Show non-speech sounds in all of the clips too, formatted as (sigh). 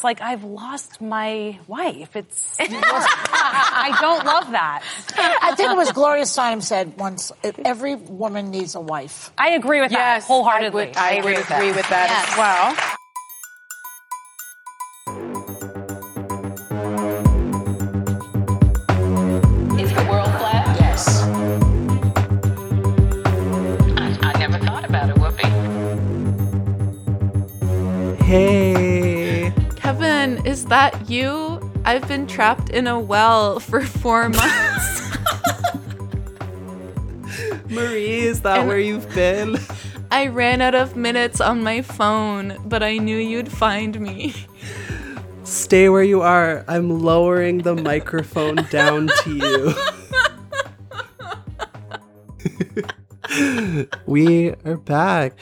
it's like I've lost my wife. It's (laughs) I don't love that. I think it was Gloria Steinem said once, every woman needs a wife. I agree with that wholeheartedly. I would, I would agree agree with that as well. You? I've been trapped in a well for four (laughs) months. Marie, is that And- where you've been? I ran out of minutes on my phone, but I knew you'd find me. Stay where you are. I'm lowering the microphone down to you. (laughs) (laughs) we are back.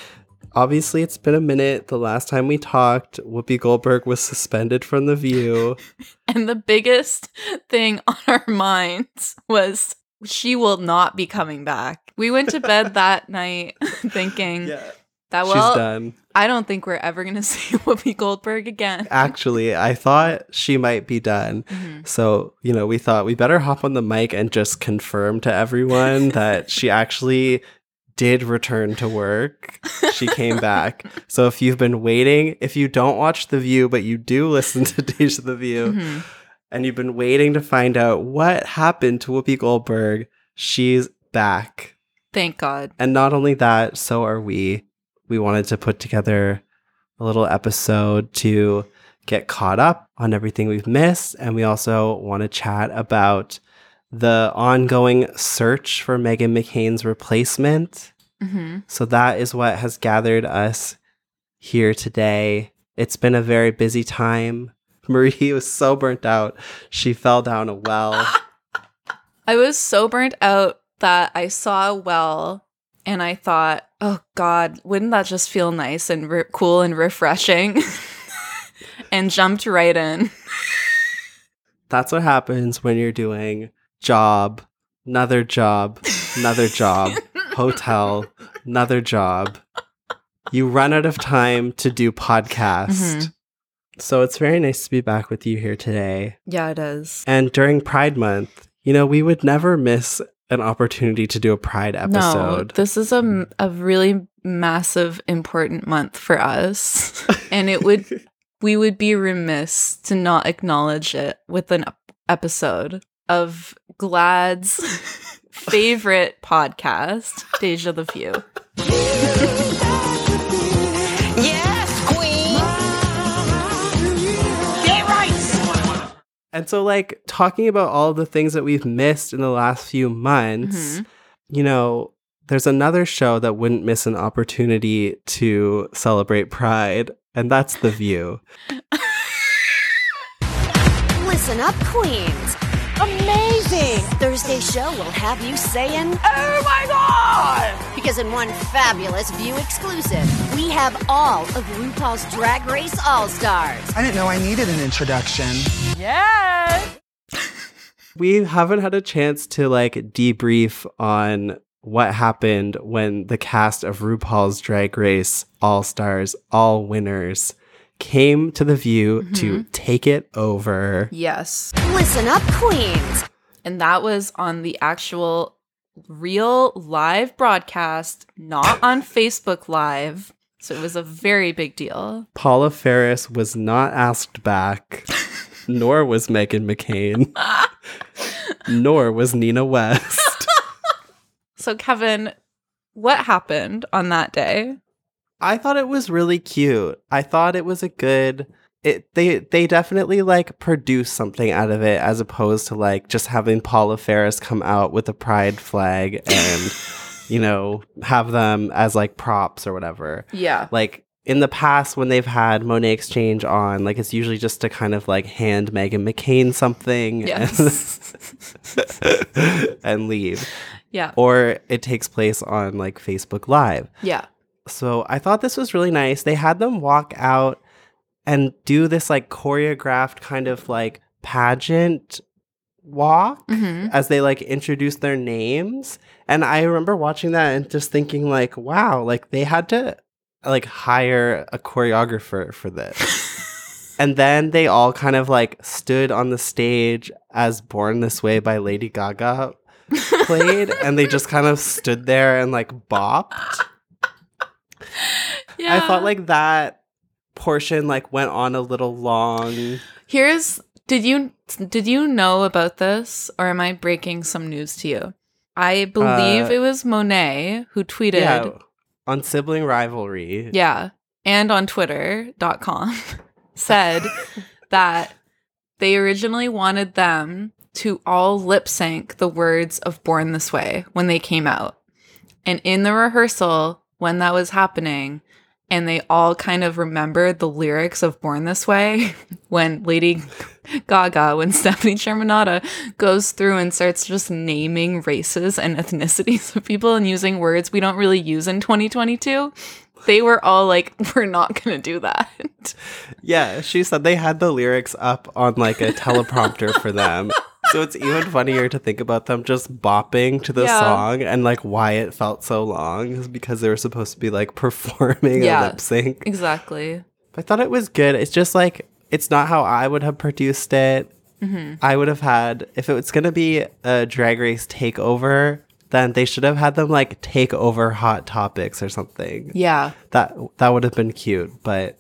Obviously, it's been a minute. The last time we talked, Whoopi Goldberg was suspended from The View. (laughs) And the biggest thing on our minds was she will not be coming back. We went to bed that (laughs) night thinking that, she's well, done. I don't think we're ever going (laughs) to see Whoopi Goldberg again. Actually, I thought she might be done. Mm-hmm. So, you know, we thought we better hop on the mic and just confirm to everyone that she actually did return to work. She came back. (laughs) So if you've been waiting, if you don't watch The View, but you do listen to (laughs) Deja The View, Mhm. and you've been waiting to find out what happened to Whoopi Goldberg, she's back. Thank God. And not only that, so are we. We wanted to put together a little episode to get caught up on everything we've missed. And we also want to chat about the ongoing search for Meghan McCain's replacement. hmm So that is what has gathered us here today. It's been a very busy time. (laughs) Marie was so burnt out, she fell down a well. (laughs) I was so burnt out that I saw a well and I thought, oh God, wouldn't that just feel nice and re- cool and refreshing? (laughs) and jumped right in. That's what happens when you're doing job, another job, another job, (laughs) hotel, another job. You run out of time to do podcast. Mhm. So it's very nice to be back with you here today. Yeah, it is. And during Pride Month, you know, we would never miss an opportunity to do a Pride episode. No, this is a, a really massive, important month for us. (laughs) and it would, we would be remiss to not acknowledge it with an episode of GLAAD's (laughs) favorite podcast, Deja the View. Yes, Queen. Get right. And so, like, talking about all the things that we've missed in the last few months, Mhm. you know, there's another show that wouldn't miss an opportunity to celebrate Pride, and that's The View. (laughs) Listen up, Queens. Amazing. Thursday show will have you saying, Oh my God. because in one fabulous View exclusive, we have all of RuPaul's Drag Race All Stars. I didn't know I needed an introduction. Yes. (laughs) We haven't had a chance to like debrief on what happened when the cast of RuPaul's Drag Race All Stars, All Winners, came to The View to mm-hmm. take it over. Yes. Listen up, Queens. And that was on the actual real live broadcast, not on Facebook Live. So it was a very big deal. Paula Faris was not asked back, (laughs) nor was Meghan McCain, nor was Nina West. (laughs) So, Kevin, what happened on that day? I thought it was really cute. I thought it was a good it they they definitely like produce something out of it as opposed to like just having Paula Faris come out with a pride flag and (laughs) you know have them as like props or whatever. Yeah. Like in the past when they've had Monét X Change on, like it's usually just to kind of like hand Meghan McCain something (laughs) Yes. and, and leave. Yeah. Or it takes place on like Facebook Live. Yeah. So I thought this was really nice. They had them walk out and do this like choreographed kind of like pageant walk Mhm. as they like introduce their names. And I remember watching that and just thinking like, wow, like they had to like hire a choreographer for this. (laughs) And then they all kind of like stood on the stage as Born This Way by Lady Gaga played, and they just kind of stood there and like bopped. (laughs) Yeah. I felt like that portion like went on a little long. Here's did you did you know about this or am I breaking some news to you? I believe Uh, it was Monet who tweeted Yeah, on sibling rivalry. Yeah. And on twitter.com (laughs) said (laughs) that they originally wanted them to all lip sync the words of Born This Way when they came out. And in the rehearsal, when that was happening, and they all kind of remembered the lyrics of Born This Way (laughs) when Lady (laughs) Gaga, when (laughs) Stefani Germanotta goes through and starts just naming races and ethnicities of people and using words we don't really use in 2022. They were all like, we're not going to do that. Yeah, she said they had the lyrics up on like a teleprompter for them. So it's even funnier to think about them just bopping to the Yeah. song and like why it felt so long is because they were supposed to be like (laughs) performing Yeah. a lip sync. Exactly. I thought it was good. It's just like it's not how I would have produced it. Mm-hmm. I would have had if it was gonna be a drag race takeover, then they should have had them like take over hot topics or something. Yeah. That that would have been cute, but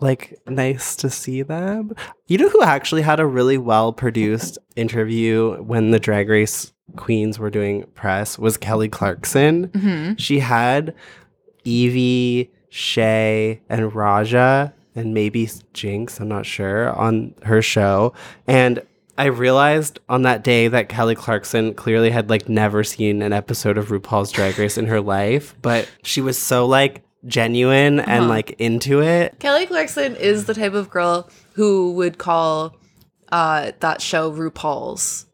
like nice to see them. You know who actually had a really well produced interview when the drag race queens were doing press was Kelly Clarkson. Mm-hmm. She had Yvie, Shea, and Raja, and maybe Jinkx, I'm not sure, on her show. And I realized on that day that Kelly Clarkson clearly had like never seen an episode of RuPaul's Drag Race in her life, but she was so like genuine and like into it. Kelly Clarkson is the type of girl who would call uh, that show RuPaul's.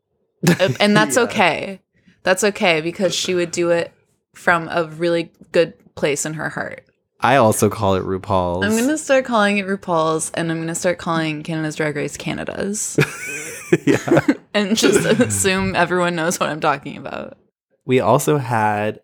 (laughs) And that's okay. That's okay because she would do it from a really good place in her heart. I also call it RuPaul's. I'm going to start calling it RuPaul's and I'm going to start calling Canada's Drag Race Canada's. (laughs) yeah. (laughs) and just assume everyone knows what I'm talking about. We also had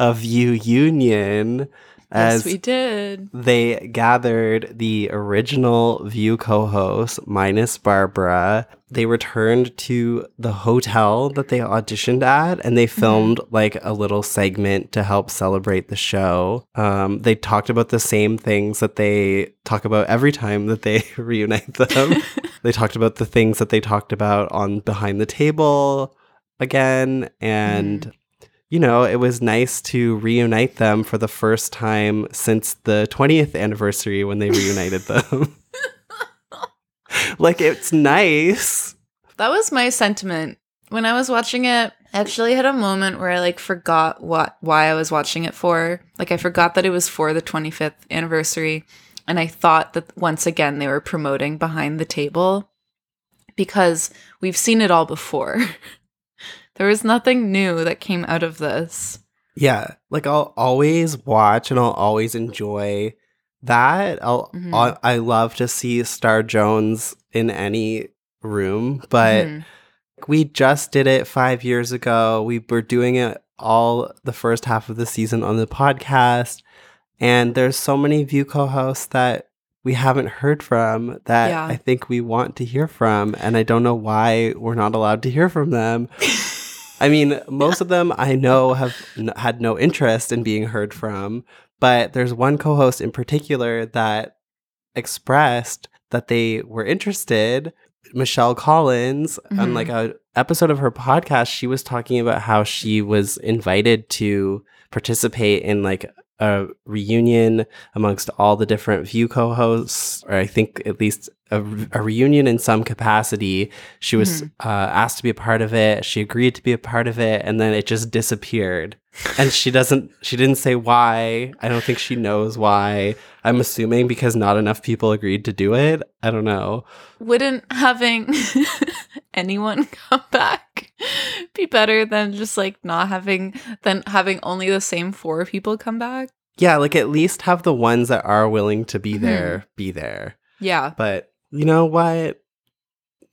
a View Union as yes, we did. they gathered the original View co hosts minus Barbara. They returned to the hotel that they auditioned at and they filmed like a little segment to help celebrate the show. Um, they talked about the same things that they talk about every time that they (laughs) reunite them. (laughs) they talked about the things that they talked about on Behind the Table again. And you know, it was nice to reunite them for the first time since the 20th anniversary when they reunited (laughs) them. like, it's nice. That was my sentiment. When I was watching it, I actually had a moment where I like forgot what why I was watching it for. Like I forgot that it was for the 25th anniversary and I thought that once again they were promoting behind the table because we've seen it all before. (laughs) there was nothing new that came out of this. Yeah. Like, I'll always watch and I'll always enjoy that. I'll, Mhm. I'll I love to see Star Jones in any room, but Mhm. we just did it five years ago. We were doing it all the first half of the season on the podcast. And there's so many View co hosts that we haven't heard from that Yeah. I think we want to hear from. And I don't know why we're not allowed to hear from them. (laughs) I mean, most of them I know have n- had no interest in being heard from, but there's one co host in particular that expressed that they were interested. Michelle Collins, on Mhm. like a episode of her podcast, she was talking about how she was invited to participate in like a reunion amongst all the different View co-hosts, or I think at least a, a reunion in some capacity. She was uh, asked to be a part of it. She agreed to be a part of it, and then it just disappeared. and she doesn't. She didn't say why. I don't think she knows why. I'm assuming because not enough people agreed to do it. I don't know. Wouldn't having (laughs) anyone come back (laughs) be better than just like not having than having only the same four people come back? Yeah, like at least have the ones that are willing to be Mhm. there be there. Yeah. But you know what?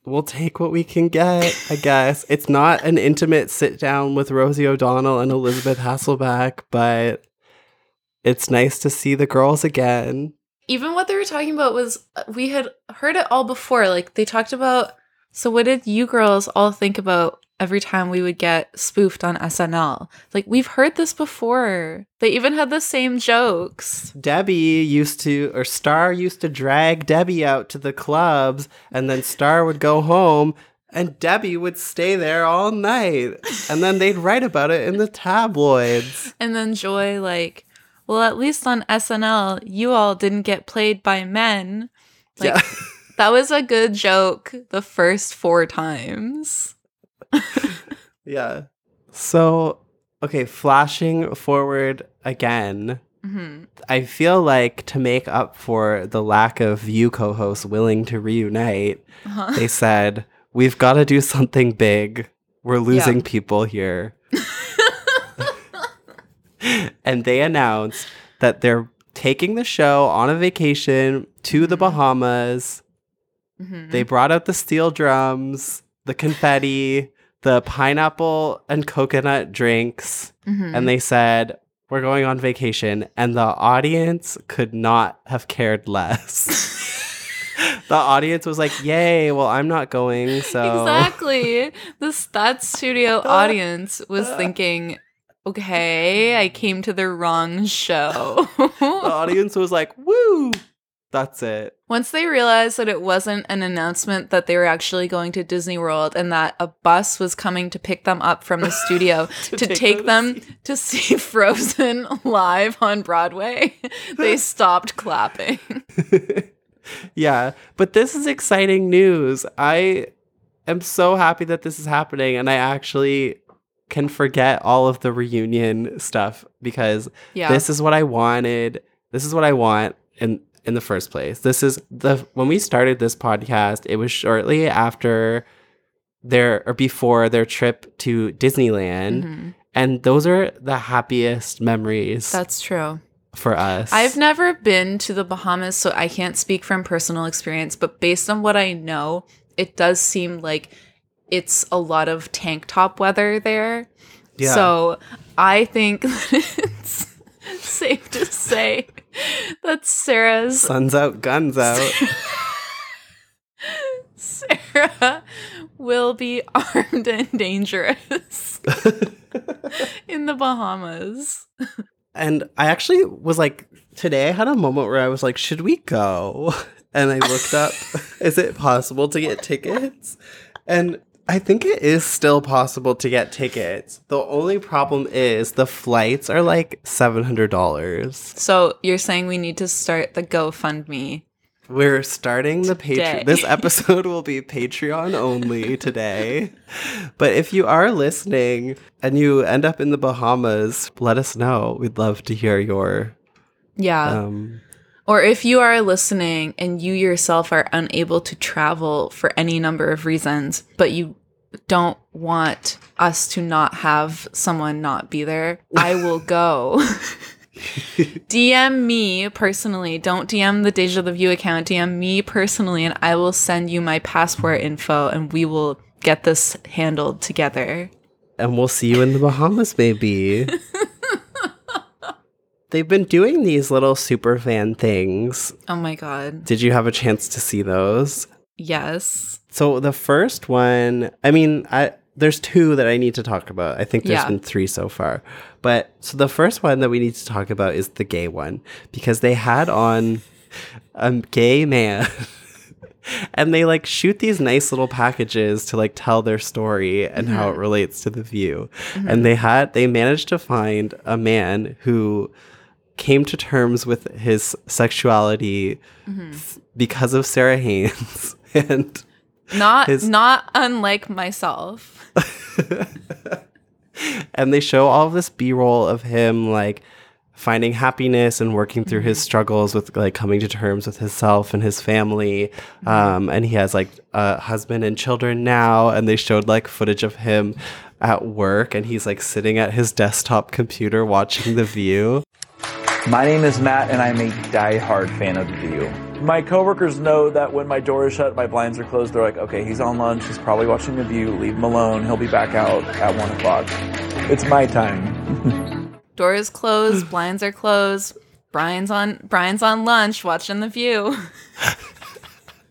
We'll take what we can get, I guess. It's not an intimate sit down with Rosie O'Donnell and Elisabeth Hasselbeck, but it's nice to see the girls again. even what they were talking about was uh, we had heard it all before. Like they talked about. So what did you girls all think about every time we would get spoofed on SNL? Like we've heard this before. They even had the same jokes. Debbie used to, or Star used to drag Debbie out to the clubs, and then Star would go home, and Debbie would stay there all night. And then they'd write about it in the tabloids. And then Joy like, well, at least on SNL, you all didn't get played by men. Like yeah. that was a good joke the first four times. (laughs) yeah. So, okay, flashing forward again. hmm I feel like to make up for the lack of you co hosts willing to reunite, Uh-huh. they said, We've got to do something big. We're losing Yeah. people here. (laughs) and they announced that they're taking the show on a vacation to the Bahamas. Mhm. They brought out the steel drums, the confetti, the pineapple and coconut drinks, Mhm. and they said, We're going on vacation. And the audience could not have cared less. (laughs) the audience was like, Yay, well, I'm not going. So Exactly. This that studio (laughs) audience was thinking, okay, I came to the wrong show. the audience was like, Woo, that's it. Once they realized that it wasn't an announcement that they were actually going to Disney World and that a bus was coming to pick them up from the (laughs) studio to, take take, them to to see (laughs) Frozen live on Broadway, (laughs) they stopped clapping. yeah, but this is exciting news. I am so happy that this is happening, and I actually can forget all of the reunion stuff because Yeah. this is what I wanted. This is what I want in in the first place. This is the when we started this podcast, it was shortly after their or before their trip to Disneyland. Mhm. And those are the happiest memories That's true. for us. I've never been to the Bahamas, so I can't speak from personal experience, but based on what I know, it does seem like it's a lot of tank top weather there. Yeah. So I think (laughs) that it's (laughs) safe to say that Sara's Suns out, guns out. (laughs) Sara will be (laughs) armed and dangerous in the Bahamas. And I actually was like, today I had a moment where I was like, should we go? And I looked up, is it possible to get tickets? And I think it is still possible to get tickets. The only problem is the flights are like $700. So you're saying we need to start the GoFundMe We're starting the. Patreon. This (laughs) episode will be Patreon only today. But if you are listening and you end up in the Bahamas, let us know. We'd love to hear your Yeah. um Or if you are listening and you yourself are unable to travel for any number of reasons, but you don't want us to not have someone not be there, I will (laughs) go. (laughs) DM me personally. Don't DM the Deja the View account. DM me personally, and I will send you my passport info and we will get this handled together. and we'll see you in the Bahamas, maybe. (laughs) They've been doing these little super fan things. Oh my God. Did you have a chance to see those? Yes. So the first one, I mean, I there's two that I need to talk about. I think there's Yeah. been three so far. But so the first one that we need to talk about is the gay one because they had on a gay man (laughs) and they like shoot these nice little packages to like tell their story and how it mm-hmm. relates to the view. Mm-hmm. And they had they managed to find a man who came to terms with his sexuality th- because of Sara Haines (laughs) and Not His- not unlike myself. (laughs) and they show all of this b-roll of him like finding happiness and working through his struggles with like coming to terms with himself and his family um, and he has like a husband and children now and they showed like footage of him at work and he's like sitting at his desktop computer watching the view My name is Matt, and I'm a die-hard fan of The View. My coworkers know that when my door is shut, my blinds are closed. They're like, "Okay, he's on lunch. He's probably watching The View. Leave him alone. He'll be back out at one o'clock. It's my time." (laughs) door is closed, blinds are closed. Brian's on Brian's on lunch watching The View. (laughs)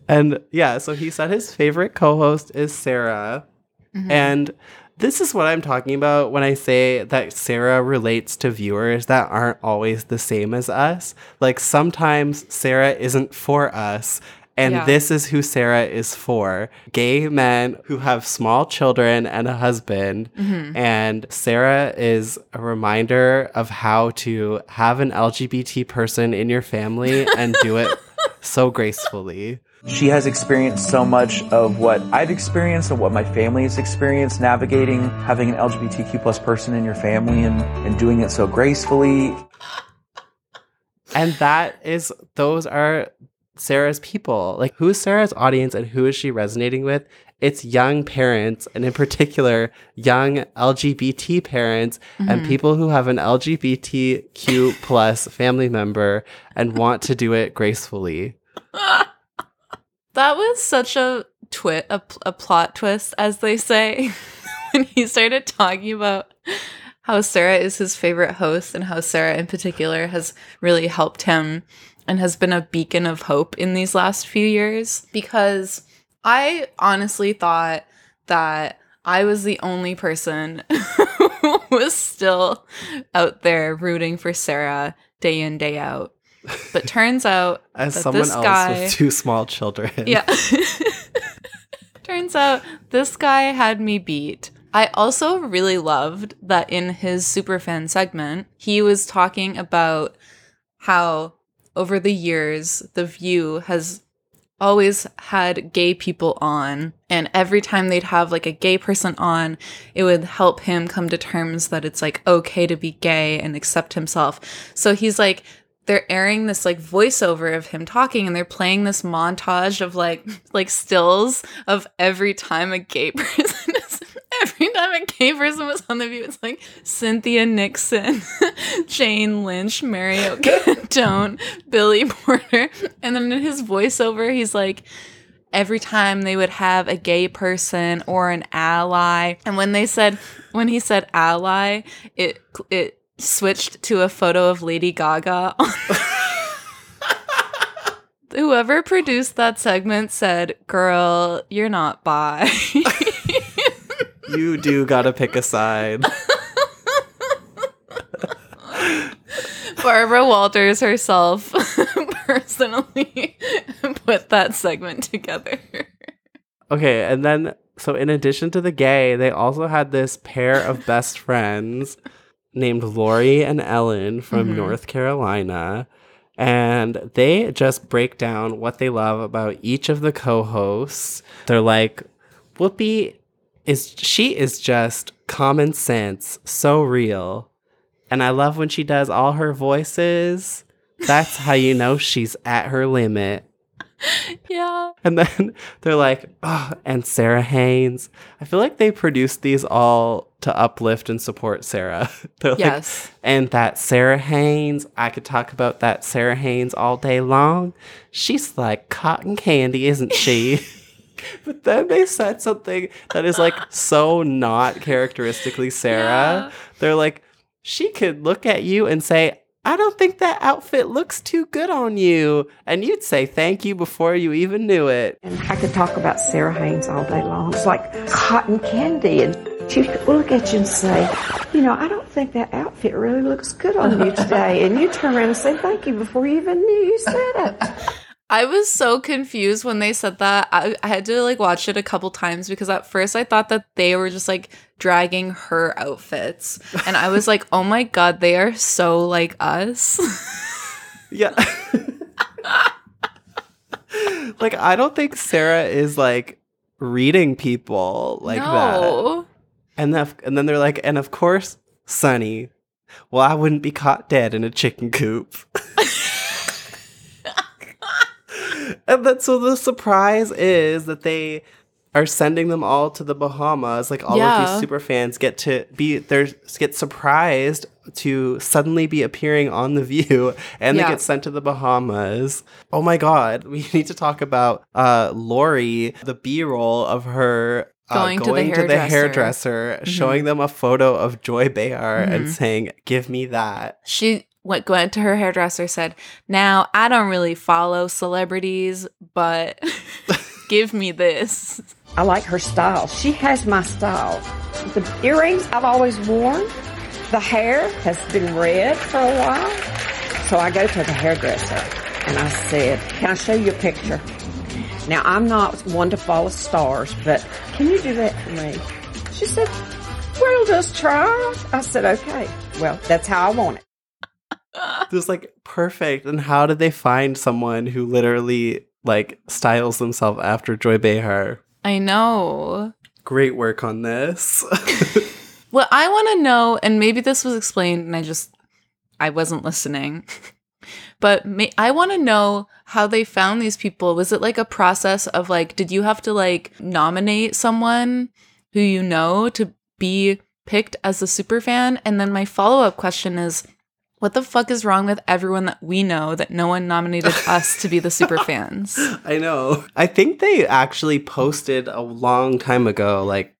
And yeah, so he said his favorite co-host is Sara. Mm-hmm. And this is what I'm talking about when I say that Sara relates to viewers that aren't always the same as us. Like sometimes Sara isn't for us. And Yeah. this is who Sara is for gay men who have small children and a husband. Mm-hmm. And Sara is a reminder of how to have an LGBT person in your family and do it (laughs) so gracefully. She has experienced so much of what I've experienced and what my family has experienced navigating having an LGBTQ plus person in your family and, and doing it so gracefully. And that is, those are Sara's people. Like, who's Sara's audience and who is she resonating with? It's young parents, and in particular, young LGBT parents and mm-hmm. people who have an LGBTQ plus family member and want to do it gracefully. (laughs) That was such a twit, a, a plot twist, as they say, (laughs) when he started talking about how Sara is his favorite host and how Sara, in particular, has really helped him and has been a beacon of hope in these last few years. Because I honestly thought that I was the only person (laughs) who was still out there rooting for Sara day in, day out. But turns out (laughs) As someone this else guy, with two small children. yeah. (laughs) Turns out this guy had me beat. I also really loved that in his superfan segment, he was talking about how over the years, The View has always had gay people on and every time they'd have like a gay person on it would help him come to terms that it's like okay to be gay and accept himself so he's like they're airing this like voiceover of him talking and they're playing this montage of like like stills of every time a gay (laughs) person is every time a gay person was on the view it's like cynthia nixon (laughs) jane lynch mario cantone (laughs) billy porter. And then in his voiceover he's like every time they would have a gay person or an ally. And when they said when he said ally it it switched to a photo of lady gaga whoever produced that segment said girl you're not bi. (laughs) You do gotta pick a side. (laughs) barbara walters herself (laughs) personally put that segment together. Okay, and then so in addition to the gay, they also had this pair of best friends named Lori and Ellen from mm-hmm. North Carolina. And they just break down what they love about each of the co-hosts. They're like, Whoopi is she is just common sense, so real. And I love when she does all her voices. That's how you know she's at her limit. (laughs) yeah And then they're like, oh, and Sara Haines. I feel like they produced these all to uplift and support Sara. (laughs) they're like, Yes. and that Sara Haines, I could talk about that Sara Haines all day long. She's like cotton candy, isn't she? (laughs) but then they said something that is like so not characteristically Sara. Yeah. They're like, she could look at you and say, I don't think that outfit looks too good on you. And you'd say thank you before you even knew it. And I could talk about Sara Haines all day long. It's like cotton candy. And she would look at you and say, you know, I don't think that outfit really looks good on you today. And you turn around and say thank you before you even knew you said it. I was so confused when they said that. I, I had to like watch it a couple times because at first I thought that they were just like dragging her outfits. And I was like, oh my God, they are so like us. Yeah. (laughs) like, I don't think Sara is like reading people like that. And, then, and then they're like, and of course, Sunny. Well, I wouldn't be caught dead in a chicken coop. (laughs) and then so the surprise is that they are sending them all to the Bahamas. Like all of these super fans get to be they get surprised to suddenly be appearing on the View, and Yeah. they get sent to the Bahamas. Oh my God, we (laughs) need to talk about uh, Lori, the B roll of her. Uh, Going to the going to the hairdresser. hairdresser, showing them a photo of Joy Behar and Mhm. saying, "Give me that." She went went to her hairdresser said, "Now I don't really follow celebrities, but (laughs) give me this." I like her style. She has my style. The earrings I've always worn. The hair has been red for a while. So I go to the hairdresser and I said, can I show you a picture? Now I'm not one to follow stars, but can you do that for me? She said, well, just try. I said, okay. Well, that's how I want it. (laughs) It was like perfect. And how did they find someone who literally like styles themselves after Joy Behar? I know. Great work on this. (laughs) What I want to know, and maybe this was explained, and I just I wasn't listening. (laughs) But may, I want to know how they found these people. Was it like a process of like, did you have to like nominate someone who you know to be picked as a super fan? And then my follow up question is, what the fuck is wrong with everyone that we know that no one nominated (laughs) us to be the super fans? I know. I think they actually posted a long time ago, like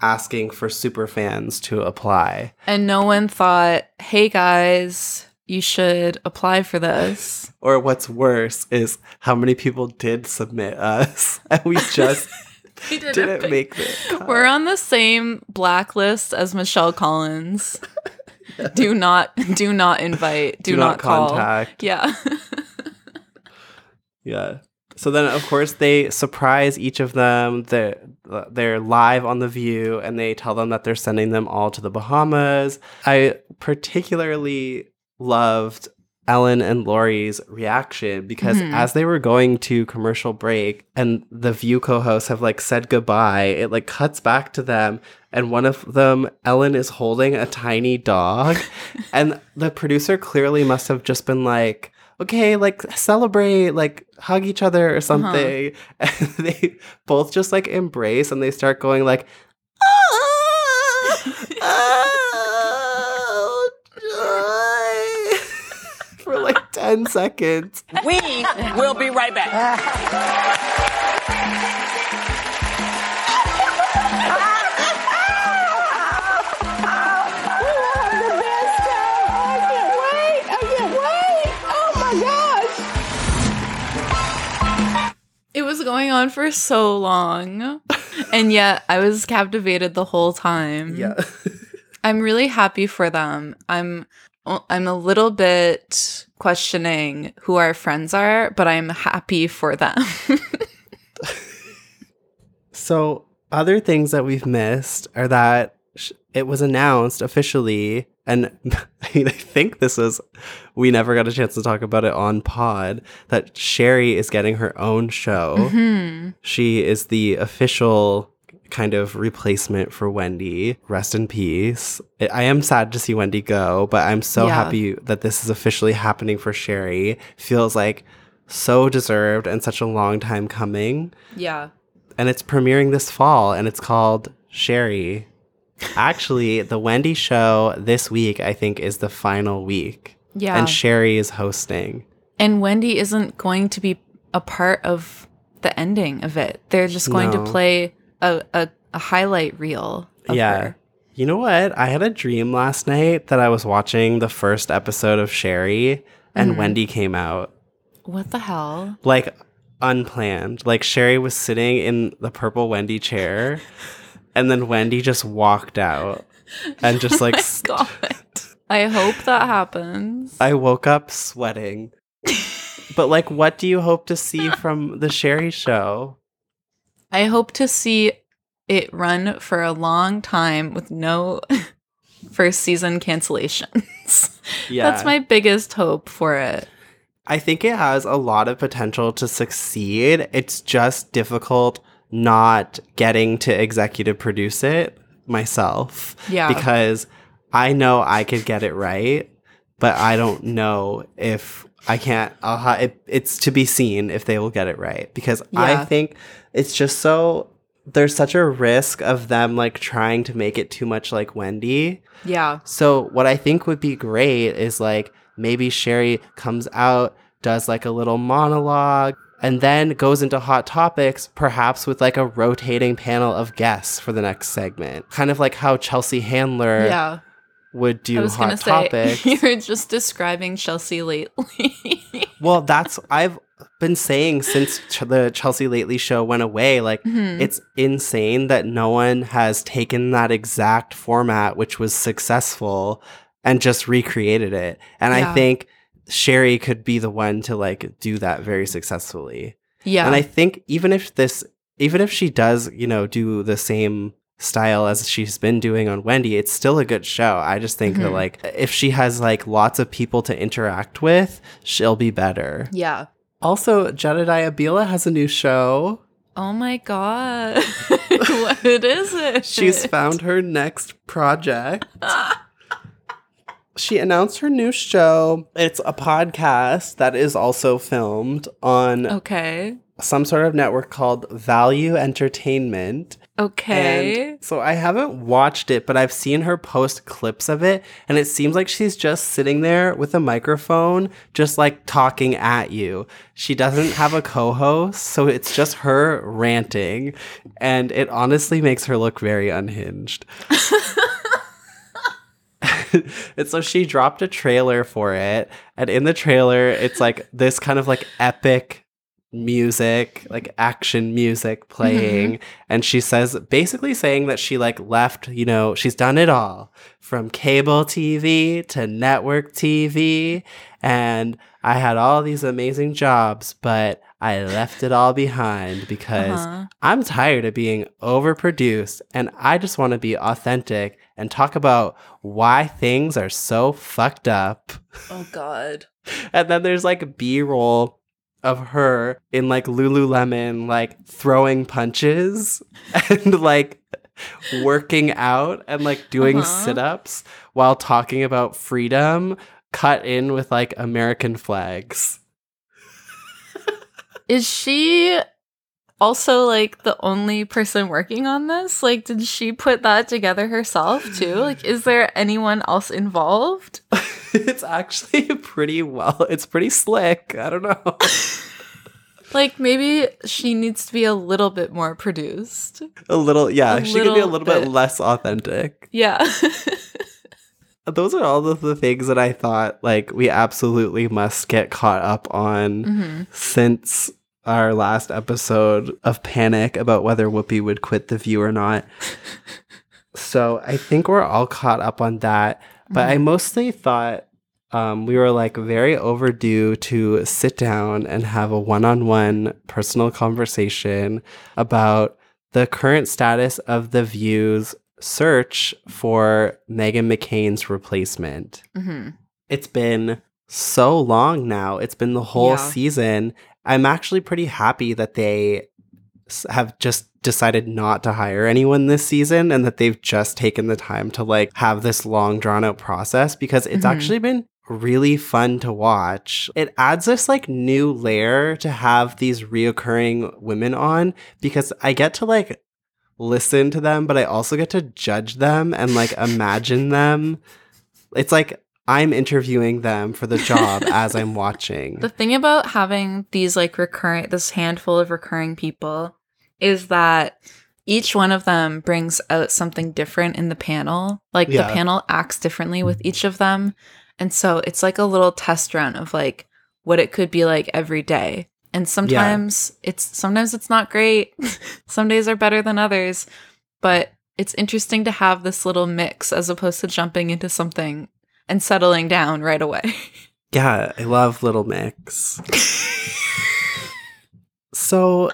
asking for super fans to apply. And no one thought, hey guys, you should apply for this. (laughs) Or what's worse is how many people did submit us (laughs) and we just (laughs) didn't didn't make cut. We're on the same blacklist as Michelle Collins. do not do not invite. Do, Do not, not call. contact. Yeah. Yeah. So then, of course, they surprise each of them. They're, they're live on The View and they tell them that they're sending them all to the Bahamas. I particularly loved Ellen and Lori's reaction because Mhm. as they were going to commercial break and the View co hosts have like said goodbye, it like cuts back to them. And one of them, Ellen, is holding a tiny dog. (laughs) and the producer clearly must have just been like, okay, like celebrate, like hug each other or something. (laughs) And they both just like embrace and they start going like, "Oh, joy," for like 10 seconds. We will be right back. It was going on for so long. and yet I was captivated the whole time. Yeah. (laughs) I'm really happy for them. I'm I'm a little bit questioning who our friends are, but I'm happy for them. (laughs) So, other things that we've missed are that it was announced officially, and (laughs) I mean, I think this is, we never got a chance to talk about it on pod, that Sherri is getting her own show. Mhm. She is the official kind of replacement for Wendy. Rest in peace. I am sad to see Wendy go, but I'm so Yeah. happy that this is officially happening for Sherri. Feels like so deserved and such a long time coming yeah. and it's premiering this fall and it's called Sherri. Actually, the Wendy show this week I think is the final week. Yeah. And Sherri is hosting. And Wendy isn't going to be a part of the ending of it. They're just going No. to play a, a, a highlight reel. Of yeah. her. You know what? I had a dream last night that I was watching the first episode of Sherri and Mhm. Wendy came out. What the hell? Like unplanned. Like Sherri was sitting in the purple Wendy chair (laughs) and then Wendy just walked out and just like s- God. I hope that happens. I woke up sweating. (laughs) but like what do you hope to see from the Sherri show? I hope to see it run for a long time with no (laughs) first season cancellations. (laughs) Yeah. That's my biggest hope for it. I think it has a lot of potential to succeed. It's just difficult not getting to executive produce it myself. Yeah. Because I know I could get it right, but I don't know if I can't. Ha- it, it's to be seen if they will get it right. Because I think it's just so. There's such a risk of them like trying to make it too much like Wendy. Yeah. So what I think would be great is like maybe Sherri comes out, does like a little monologue, and then goes into hot topics, perhaps with like a rotating panel of guests for the next segment. Kind of like how Chelsea Handler Yeah. would do I was hot gonna (laughs) topics. say you're just describing Chelsea lately. well, that's I've been saying since ch- the Chelsea Lately show went away. Like, Mhm. it's insane that no one has taken that exact format, which was successful, and just recreated it. And Yeah. I think Sherri could be the one to like do that very successfully. yeah. And I think even if this, even if she does, you know, do the same style as she's been doing on Wendy, it's still a good show. I just think that Mhm. like if she has like lots of people to interact with, she'll be better. yeah. Also, Jedediah Bila has a new show. Oh my god. (laughs) what is it? She's found her next project. she announced her new show. It's a podcast that is also filmed on Okay. Some sort of network called Value Entertainment. Okay. And so I haven't watched it, but I've seen her post clips of it, and it seems like she's just sitting there with a microphone, just like talking at you. She doesn't have a co host, so it's just her ranting, and it honestly makes her look very unhinged. (laughs) and so she dropped a trailer for it, and in the trailer, it's like this kind of like epic music, like action music playing. And she says, basically saying that she like left, you know, she's done it all from cable TV to network TV. And I had all these amazing jobs, but I left it all behind because Uh-huh. I'm tired of being overproduced and I just want to be authentic and talk about why things are so fucked up. Oh god. (laughs) And then there's like B roll of her in like Lululemon, like throwing punches (laughs) and like working out and like doing Uh-huh. sit ups while talking about freedom, cut in with like American flags. Is she also like the only person working on this? Like did she put that together herself too? Like is there anyone else involved? (laughs) (laughs) it's actually (laughs) pretty well, it's pretty slick. I don't know. (laughs) Like maybe she needs to be a little bit more produced. a little, yeah, A she could be a little bit bit. less authentic. Yeah. Those are all of the things that I thought like we absolutely must get caught up on Mhm. since our last episode of panic about whether Whoopi would quit the view or not. so I think we're all caught up on that. But I mostly thought um, we were like very overdue to sit down and have a one on one personal conversation about the current status of the view's search for Meghan McCain's replacement. Mhm. It's been so long now. It's been the whole Yeah. season. I'm actually pretty happy that they have just decided not to hire anyone this season and that they've just taken the time to like have this long drawn out process because it's Mhm. actually been really fun to watch. It adds this like new layer to have these reoccurring women on because I get to like listen to them, but I also get to judge them and like imagine them. It's like I'm interviewing them for the job (laughs) as I'm watching. The thing about having these like recurrent, this handful of recurring people is that each one of them brings out something different in the panel. Like Yeah. the panel acts differently with each of them. And so it's like a little test run of like what it could be like every day. And sometimes it's sometimes it's not great. (laughs) Some days are better than others, but it's interesting to have this little mix as opposed to jumping into something and settling down right away. (laughs) Yeah, I love Little Mix. (laughs) so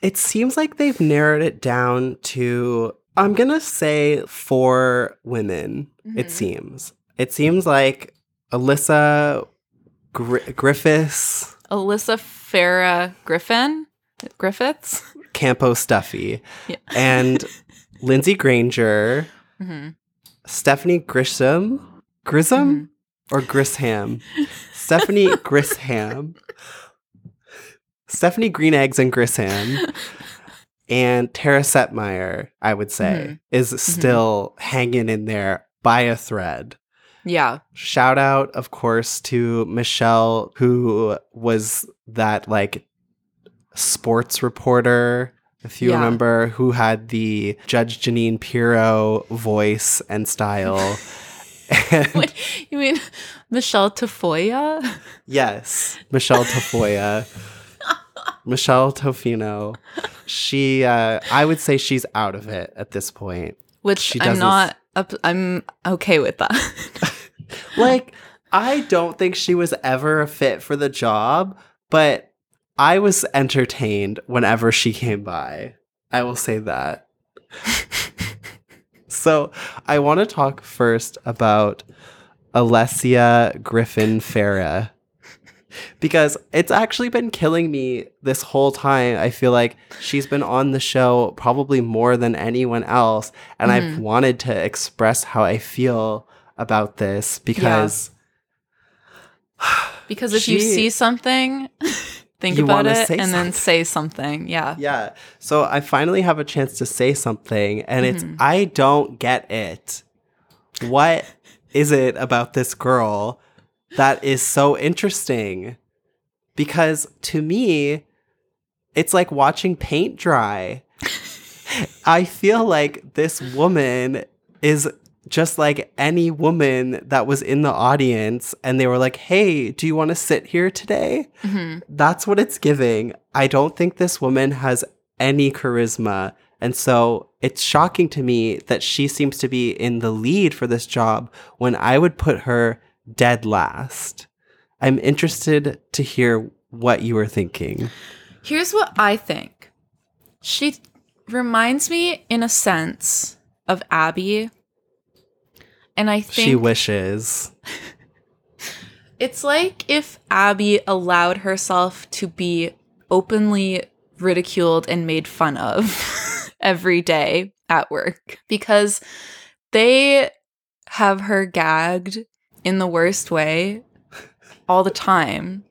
it seems like they've narrowed it down to, I'm going to say four women, it Mhm. seems. It seems like Alyssa Gri- Griffiths, Alyssa Farah Griffin Griffiths. Campo Stuffy, Yeah. and (laughs) Lindsey Granger, hmm Stephanie Grissom, Grissom or Grisham? Stephanie (laughs) Grisham, Stephanie Green Eggs and Grisham, and Tara Setmeyer, I would say, mm-hmm. is mm-hmm. still hanging in there by a thread. Yeah. Shout out, of course, to Michelle, who was that like sports reporter, if you Yeah. remember, who had the Judge Jeanine Pirro voice and style. (laughs) Wait, you mean Michelle Tafoya? Yes, Michelle Tafoya. Michelle Tofino. She, uh, I would say she's out of it at this point. Which She I'm not. Up, I'm okay with that. (laughs) (laughs) Like, I don't think she was ever a fit for the job, but I was entertained whenever she came by. I will say that. (laughs) so, I want to talk first about Alessia Griffin Farah. Because it's actually been killing me this whole time. I feel like she's been on the show probably more than anyone else. And I've wanted to express how I feel about this because because if you see something, (laughs) think about it and then say something. Yeah. Yeah. So I finally have a chance to say something, and it's Mm-hmm. I don't get it. What is it about this girl that is so interesting? Because to me, it's like watching paint dry. I feel like this woman is just like any woman that was in the audience and they were like, "Hey, do you want to sit here today?" Mm-hmm. That's what it's giving. I don't think this woman has any charisma. And so it's shocking to me that she seems to be in the lead for this job when I would put her dead last. I'm interested to hear what you were thinking. Here's what I think. She reminds me, in a sense, of Abby. And I think she wishes. (laughs) it's like if Abby allowed herself to be openly ridiculed and made fun of (laughs) every day at work because they have her gagged in the worst way all the time.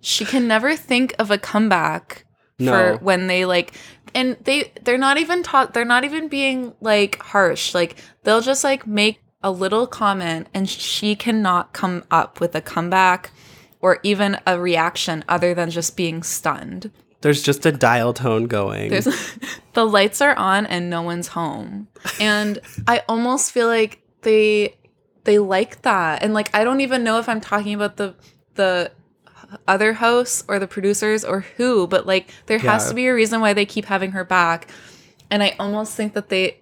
She can never think of a comeback No. for when they like and they they're not even taught they're not even being like harsh like they'll just like make a little comment and she cannot come up with a comeback or even a reaction other than just being stunned There's just a dial tone going. there's (laughs) the lights are on and no one's home and i almost feel like they they like that. And like i don't even know if i'm talking about the the other hosts or the producers or who but like there has to be a reason why they keep having her back. And i almost think that they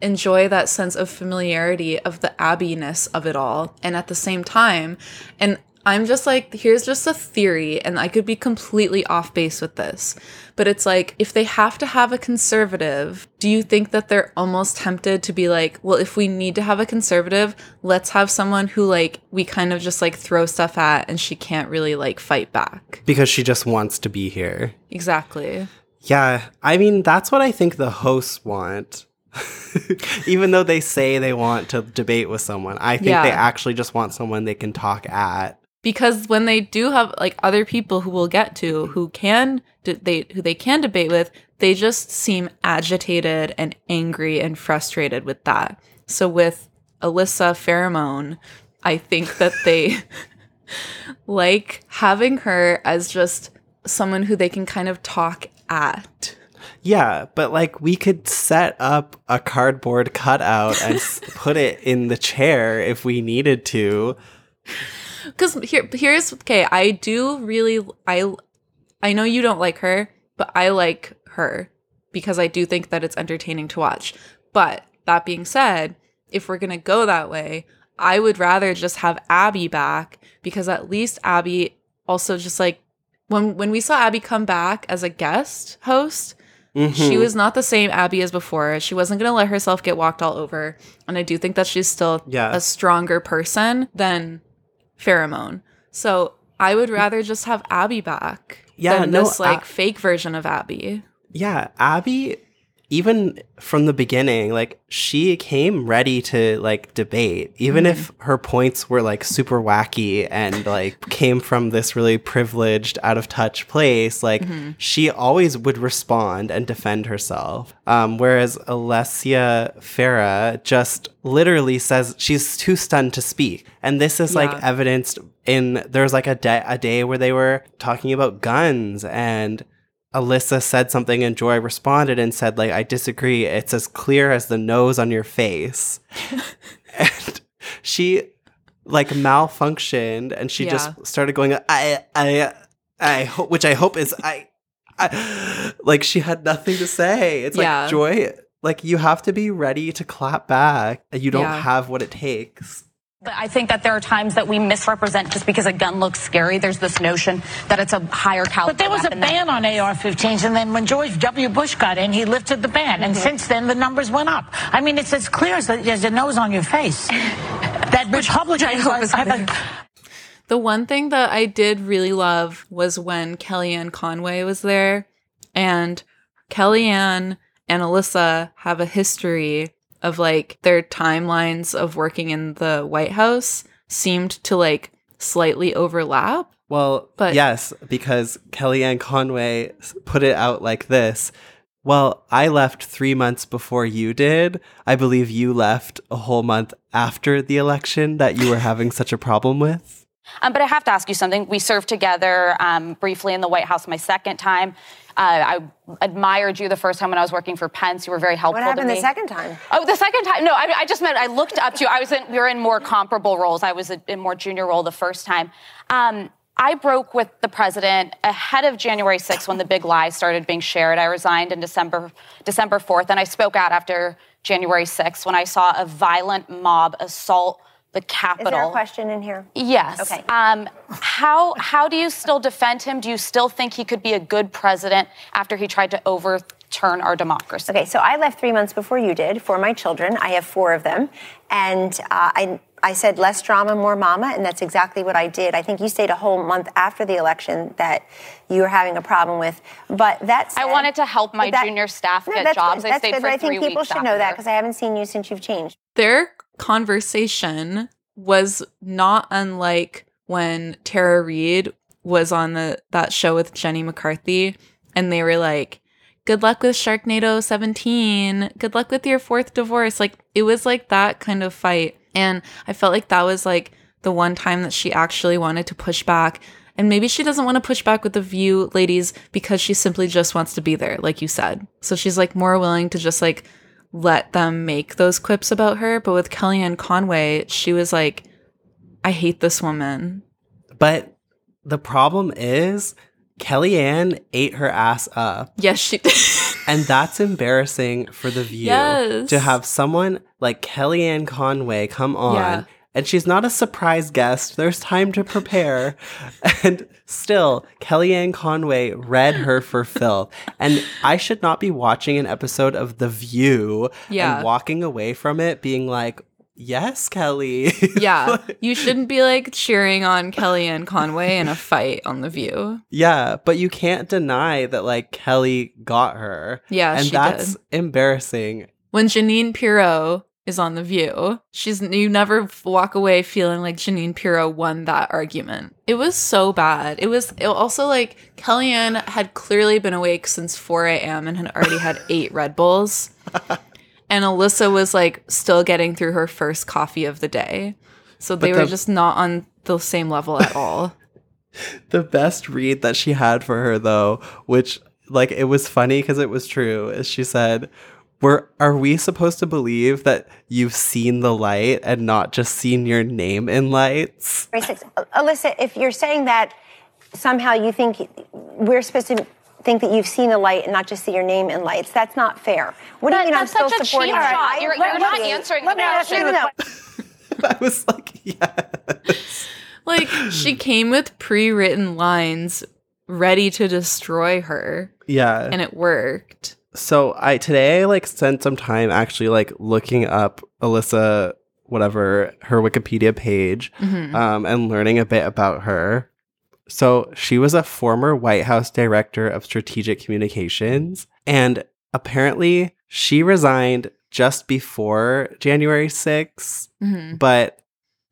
enjoy that sense of familiarity of the abbiness of it all. And at the same time and i'm just like here's just a theory and i could be completely off base with this but it's like if they have to have a conservative do you think that they're almost tempted to be like well if we need to have a conservative let's have someone who like we kind of just like throw stuff at and she can't really like fight back because she just wants to be here. exactly Yeah, I mean, that's what I think the hosts want. (laughs) Even though they say they want to debate with someone, I think Yeah. they actually just want someone they can talk at. Because when they do have like other people who we'll get to who can they who they can debate with they just seem agitated and angry and frustrated with that so with alyssa pheromone i think that they (laughs) like having her as just someone who they can kind of talk at Yeah, but like we could set up a cardboard cutout and put it in the chair if we needed to. Because here here's okay i do really i i know you don't like her but i like her because i do think that it's entertaining to watch but that being said if we're gonna go that way i would rather just have abby back because at least abby also just like when when we saw abby come back as a guest host she mm-hmm. was not the same Abby as before. She wasn't going to let herself get walked all over. And I do think that she's still Yeah. a stronger person than Pheromone. So I would rather just have Abby back Yeah, than no, this like fake version of Abby. Yeah, Abby, even from the beginning, like she came ready to like debate, even if her points were like super wacky and like came from this really privileged, out of touch place. Like she always would respond and defend herself. Um, whereas Alyssa Farah just literally says she's too stunned to speak, and this is like evidenced in there's like a day a day where they were talking about guns and Alyssa said something and Joy responded and said like I disagree it's as clear as the nose on your face (laughs) and she like malfunctioned and she Yeah. just started going I I I hope which I hope is I I like she had nothing to say. It's Yeah. like joy like you have to be ready to clap back. And you don't Yeah. have what it takes. But I think that there are times that we misrepresent just because a gun looks scary. There's this notion that it's a higher caliber. But there was a ban on AR-15s, and then when George W. Bush got in, he lifted the ban, and mm-hmm. since then the numbers went up. I mean, it's as clear as the, as the nose on your face. That Republicans are, (laughs) The one thing that I did really love was when Kellyanne Conway was there, and Kellyanne and Alyssa have a history of like their timelines of working in the White House seemed to like slightly overlap. Well, But- yes, because Kellyanne Conway put it out like this. Well, I left three months before you did. I believe you left a whole month after the election that you were having such a problem with. Um, but I have to ask you something. We served together um, briefly in the White House my second time. Uh, I admired you the first time when I was working for Pence. You were very helpful What happened to the second time? Oh, the second time? No, I, I just meant I looked up to you. I was in, we were in more comparable roles. I was in more junior role the first time. Um, I broke with the president ahead of January 6th when the big lies started being shared. I resigned in December December 4th, and I spoke out after January 6th when I saw a violent mob assault the Capitol. Is there a question in here? Yes. Okay. Um, how how do you still defend him? Do you still think he could be a good president after he tried to overturn our democracy? Okay, so I left three months before you did for my children. I have four of them, and uh, I. I said less drama, more mama, and that's exactly what I did. I think you stayed a whole month after the election that you were having a problem with. But that's I wanted to help my junior staff get that's jobs. Good. I That's stayed good, for but I think people weeks should know after. that because I haven't seen you since you've changed. Their conversation was not unlike when Tara Reid was on the that show with Jenny McCarthy and they were like good luck with Sharknado 17 good luck with your fourth divorce. Like it was like that kind of fight. And I felt like that was like the one time that she actually wanted to push back. And maybe she doesn't want to push back with the view ladies because she simply just wants to be there like you said. So she's like more willing to just like let them make those quips about her. But with Kellyanne Conway, she was like, I hate this woman. But the problem is, Kellyanne ate her ass up. Yes, she did. (laughs) And that's embarrassing for the view Yes. to have someone like Kellyanne Conway come on. Yeah. And she's not a surprise guest. There's time to prepare. (laughs) and still, Kellyanne Conway read her for filth. And I should not be watching an episode of The View Yeah. and walking away from it being like, yes, Kelly. (laughs) yeah. You shouldn't be like cheering on Kellyanne Conway in a fight on The View. Yeah, but you can't deny that like Kelly got her. Yeah, and that's did. embarrassing. When Jeanine Pirro is on The View, she's you never walk away feeling like Jeanine Pirro won that argument. It was so bad. It was it also like Kellyanne had clearly been awake since 4 a.m. and had already had (laughs) eight Red Bulls. and Alyssa was like still getting through her first coffee of the day. So they But were just not on the same level at all. (laughs) The best read that she had for her though, which like it was funny because it was true, is she said, "We're we supposed to believe that you've seen the light and not just seen your name in lights?" Alyssa, if you're saying that somehow you think we're supposed to think that you've seen the light and not just see your name in lights, that's not fair. What do you mean I'm that's still such a supporting cheap her? shot. You're- you're me- not answering Let the me ask you. question. No, (laughs) I was like, yes. Like she came with pre-written lines ready to destroy her Yeah. and it worked. So I today I like spent some time actually like looking up Alyssa whatever her Wikipedia page Mhm. um, and learning a bit about her. So she was a former White House director of strategic communications and apparently she resigned just before January 6th, Mhm. but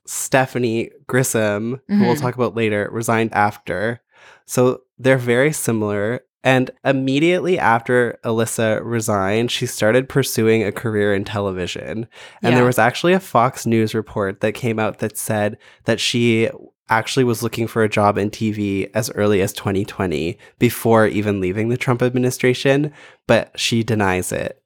Stephanie Grisham, who we'll Mhm. talk about later, resigned after. So they're very similar. And immediately after Alyssa resigned, she started pursuing a career in television. And Yeah. there was actually a Fox News report that came out that said that she actually was looking for a job in TV as early as 2020 before even leaving the Trump administration, but she denies it.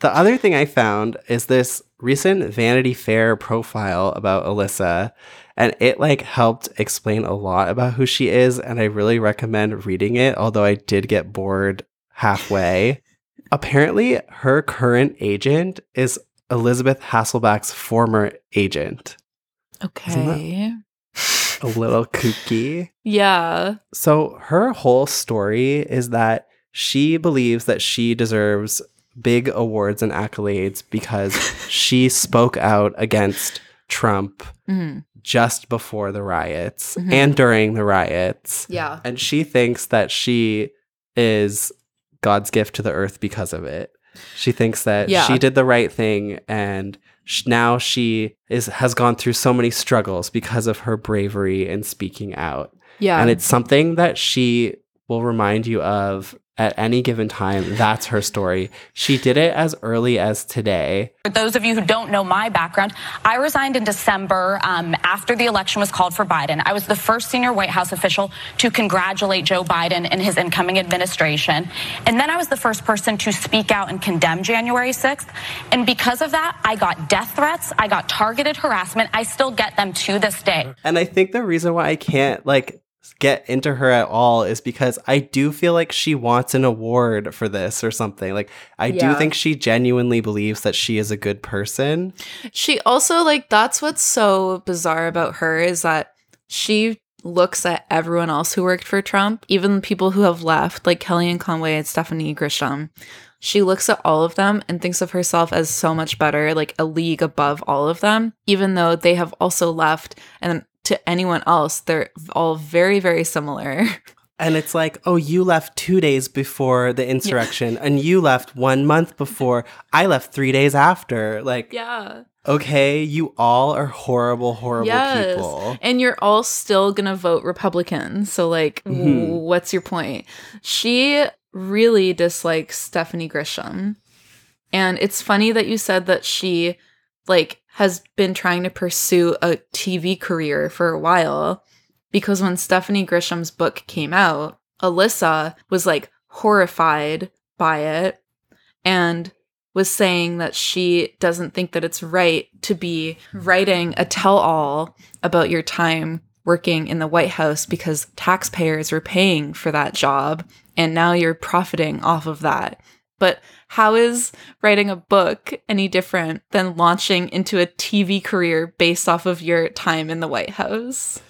The other thing I found is this recent Vanity Fair profile about Alyssa and it like helped explain a lot about who she is and I really recommend reading it although I did get bored halfway. (laughs) Apparently her current agent is Elisabeth Hasselbeck's former agent. Okay. A little kooky. (laughs) Yeah. So her whole story is that she believes that she deserves big awards and accolades because (laughs) she spoke out against Trump Mhm. just before the riots Mhm. and during the riots. Yeah. And she thinks that she is God's gift to the earth because of it. She thinks that Yeah. she did the right thing and sh- now she is has gone through so many struggles because of her bravery in speaking out. Yeah. And it's something that she will remind you of at any given time. That's her story. She did it as early as today. For those of you who don't know my background, I resigned in December um, after the election was called for Biden. I was the first senior White House official to congratulate Joe Biden and his incoming administration. And then I was the first person to speak out and condemn January 6th. And because of that, I got death threats, I got targeted harassment. I still get them to this day. And I think the reason why I can't like get into her at all is because I do feel like she wants an award for this or something. Like I do think she genuinely believes that she is a good person. She also like that's what's so bizarre about her is that she looks at everyone else who worked for Trump, even people who have left, like Kellyanne Conway and Stephanie Grisham. She looks at all of them and thinks of herself as so much better, like a league above all of them, even though they have also left. And to anyone else, they're all very, very similar. And it's like, oh, you left two days before the insurrection, and you left one month before. I left three days after. Like, yeah. okay, you all are horrible, horrible people. And you're all still going to vote Republican. So, like, Mhm. what's your point? She really dislikes Stephanie Grisham. And it's funny that you said that she, like, has been trying to pursue a TV career for a while because when Stephanie Grisham's book came out, Alyssa was like horrified by it and was saying that she doesn't think that it's right to be writing a tell all about your time working in the White House because taxpayers were paying for that job and now you're profiting off of that. But how is writing a book any different than launching into a TV career based off of your time in the White House?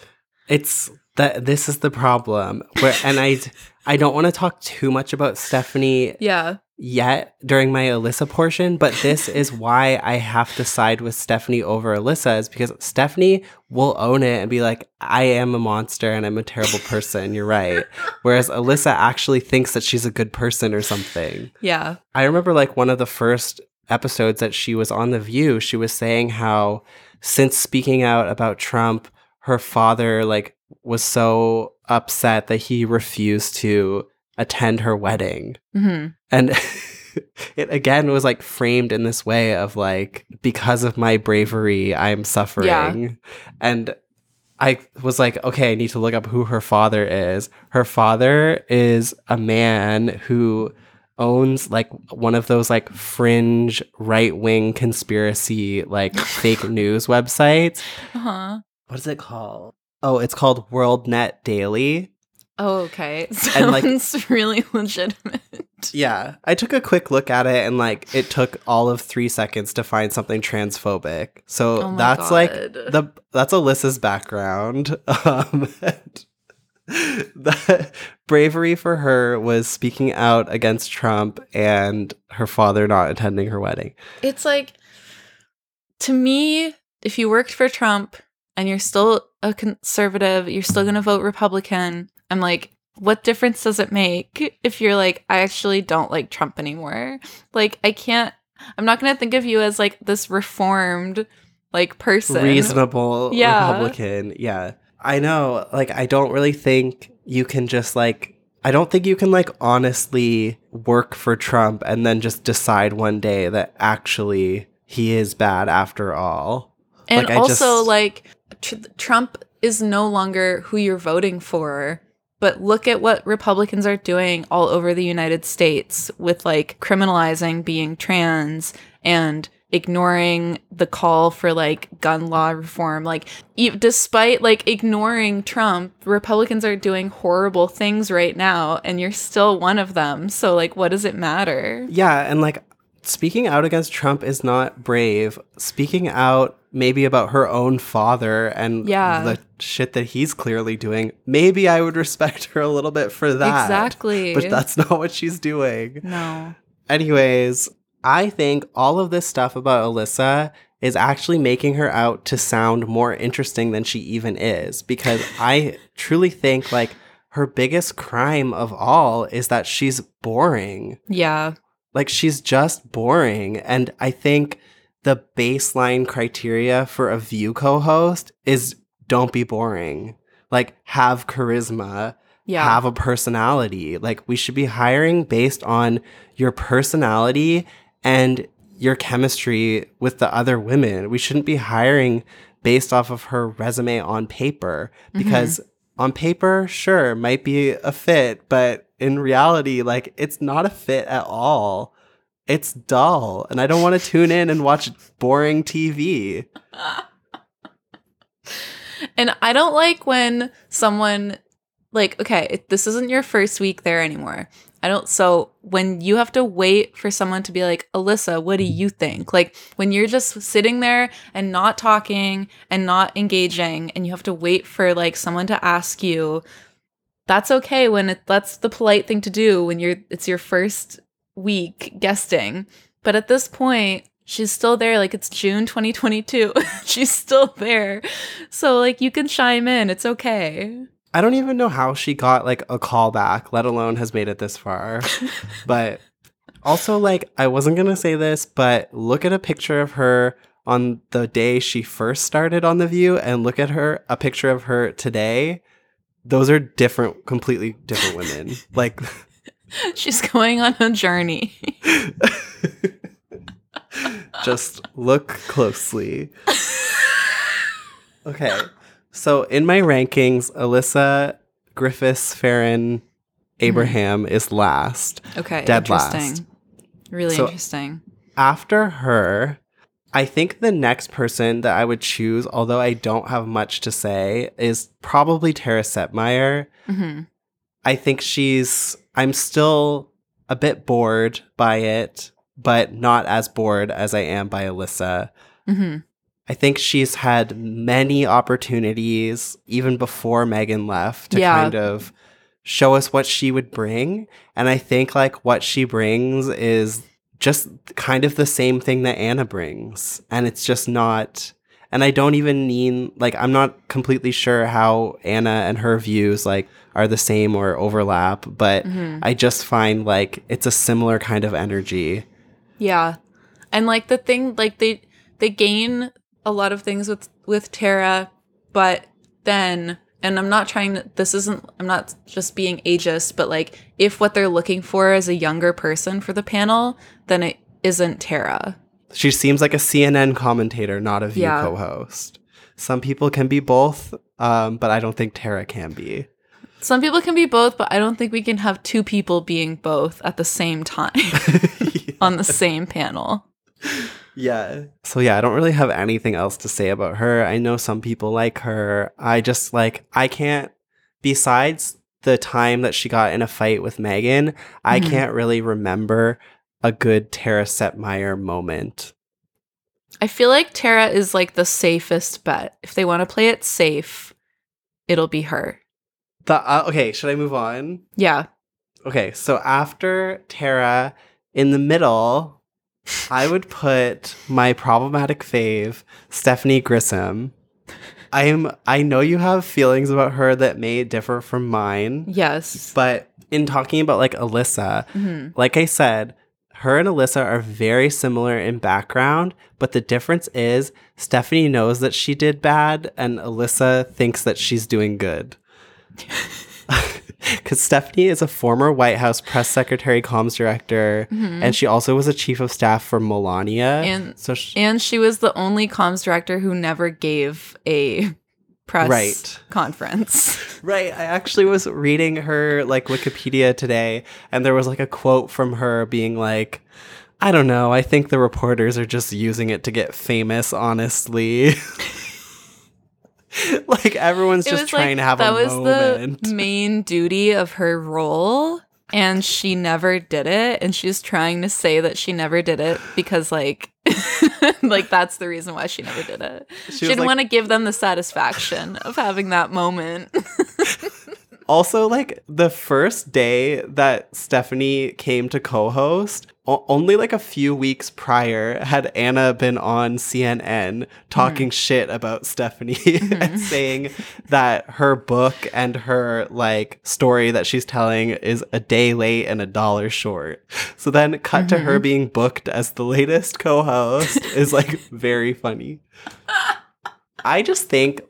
It's that this is the problem. Where and I (laughs) I don't want to talk too much about Stephanie Yeah. yet during my Alyssa portion, but this (laughs) is why I have to side with Stephanie over Alyssa is because Stephanie will own it and be like, I am a monster and I'm a terrible person. You're right. Whereas Alyssa actually thinks that she's a good person or something. Yeah. I remember like one of the first episodes that she was on The View, she was saying how since speaking out about Trump, her father like was so upset that he refused to attend her wedding. hmm And (laughs) it again was like framed in this way of like, because of my bravery, I'm suffering. And I was like, okay, I need to look up who her father is. Her father is a man who owns like one of those like fringe right wing conspiracy, like fake (laughs) news websites. Uh huh. What is it called? Oh, it's called WorldNetDaily. Oh, okay. (laughs) And, like- Sounds really legitimate. Yeah, I took a quick look at it and like it took all of three seconds to find something transphobic. So Oh that's like the that's Alyssa's background. (laughs) Um, (laughs) bravery for her was speaking out against Trump and her father not attending her wedding. It's like, to me, if you worked for Trump and you're still a conservative, you're still going to vote Republican. I'm like, what difference does it make if you're like, I actually don't like Trump anymore? Like, I can't, I'm not going to think of you as like this reformed like person. Reasonable Yeah. Republican. Yeah. I know. Like I don't really think you can just like I don't think you can like honestly work for Trump and then just decide one day that actually he is bad after all. And Like, also, just- like, tr- Trump is no longer who you're voting for. But look at what Republicans are doing all over the United States with like criminalizing being trans and ignoring the call for like gun law reform like e- despite like ignoring Trump Republicans are doing horrible things right now and you're still one of them so like what does it matter Yeah, and like speaking out against Trump is not brave. Speaking out maybe about her own father and Yeah. the shit that he's clearly doing, maybe I would respect (laughs) her a little bit for that. Exactly. But that's not what she's doing. no Anyways, I think all of this stuff about Alyssa is actually making her out to sound more interesting than she even is because (laughs) I truly think like her biggest crime of all is that she's boring. yeah Like she's just boring. And I think the baseline criteria for a View co host is don't be boring. Like have charisma, Yeah. have a personality. Like we should be hiring based on your personality and your chemistry with the other women. We shouldn't be hiring based off of her resume on paper mm-hmm. because on paper, sure, might be a fit, but in reality, like it's not a fit at all. It's dull, and I don't want to tune in and watch boring TV. And I don't like when someone like okay, this isn't your first week there anymore. I don't so when you have to wait for someone to be like, "Alyssa, what do you think?" Like when you're just sitting there and not talking and not engaging and you have to wait for like someone to ask you, that's okay when it, that's the polite thing to do when you're it's your first week guesting. But at this point, she's still there like it's June 2022. (laughs) she's still there. So like you can chime in. It's okay. I don't even know how she got like a callback, let alone has made it this far. (laughs) but also, like, I wasn't gonna say this, but look at a picture of her on the day she first started on The View and look at her, a picture of her today. Those are different, completely different women. (laughs) like, (laughs) She's going on a journey. (laughs) just look closely. (laughs) Okay. So in my rankings, Alyssa, Griffiths, Farron, Abraham is last. Okay. Dead interesting. last. Really So- interesting. After her, I think the next person that I would choose, although I don't have much to say, is probably Tara Setmayer. hmm I think she's, I'm still a bit bored by it, but not as bored as I am by Alyssa. hmm I think she's had many opportunities, even before Meghan left, to Yeah. kind of show us what she would bring. And I think like what she brings is just kind of the same thing that Anna brings. And it's just not. And I don't even mean like I'm not completely sure how Anna and her views like are the same or overlap, but Mhm. I just find like it's a similar kind of energy. Yeah. And like the thing like they they gain a lot of things with with Tara, but then and I'm not trying to this isn't I'm not just being ageist, but like if what they're looking for is a younger person for the panel, then it isn't Tara. She seems like a CNN commentator, not a View Yeah. co-host. Some people can be both, um, but I don't think Tara can be. Some people can be both, but I don't think we can have two people being both at the same time (laughs) (laughs) on the same panel. Yeah. So yeah, I don't really have anything else to say about her. I know some people like her. I just like I can't besides the time that she got in a fight with Meghan, I Mhm. can't really remember a good Tara Setmayer moment. I feel like Tara is like the safest bet. If they want to play it safe, it'll be her. The uh, okay, should I move on? Yeah. Okay, so after Tara, in the middle, I (laughs) would put my problematic fave, Stephanie Grisham. I am I know you have feelings about her that may differ from mine. Yes. But in talking about like Alyssa, Mhm. like I said, her and Alyssa are very similar in background, but the difference is Stephanie knows that she did bad and Alyssa thinks that she's doing good. (laughs) Because Stephanie is a former White House press secretary, comms director, Mhm. and she also was a chief of staff for Melania. And so she, and she was the only comms director who never gave a press Right. conference. (laughs) Right. I actually was reading her like Wikipedia today, and there was like a quote from her being like, I don't know. I think the reporters are just using it to get famous, honestly. (laughs) like everyone's It just trying like, to have that was moment. the main duty of her role and she never did it. And she's trying to say that she never did it because like (laughs) like that's the reason why she never did it. She, was didn't like- want to give them the satisfaction of having that moment. (laughs) Also, like the first day that Stephanie came to co host, o- only like a few weeks prior had Anna been on CNN talking shit about Stephanie (laughs) and saying that her book and her like story that she's telling is a day late and a dollar short. So then, cut to her Mhm. being booked as the latest co host (laughs) is like very funny. I just think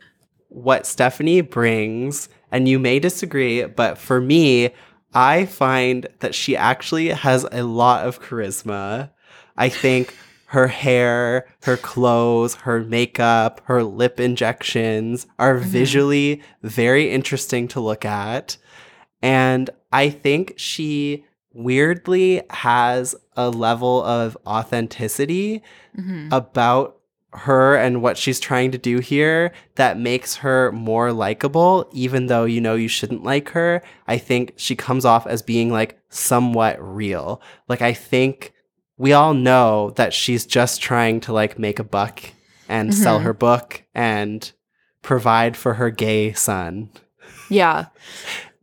what Stephanie brings, and you may disagree, but for me, I find that she actually has a lot of charisma. I think her hair, her clothes, her makeup, her lip injections are visually very interesting to look at. And I think she weirdly has a level of authenticity Mhm. about her and what she's trying to do here that makes her more likable even though you know you shouldn't like her i think she comes off as being like somewhat real like i think we all know that she's just trying to like make a buck and sell Mhm. her book and provide for her gay son yeah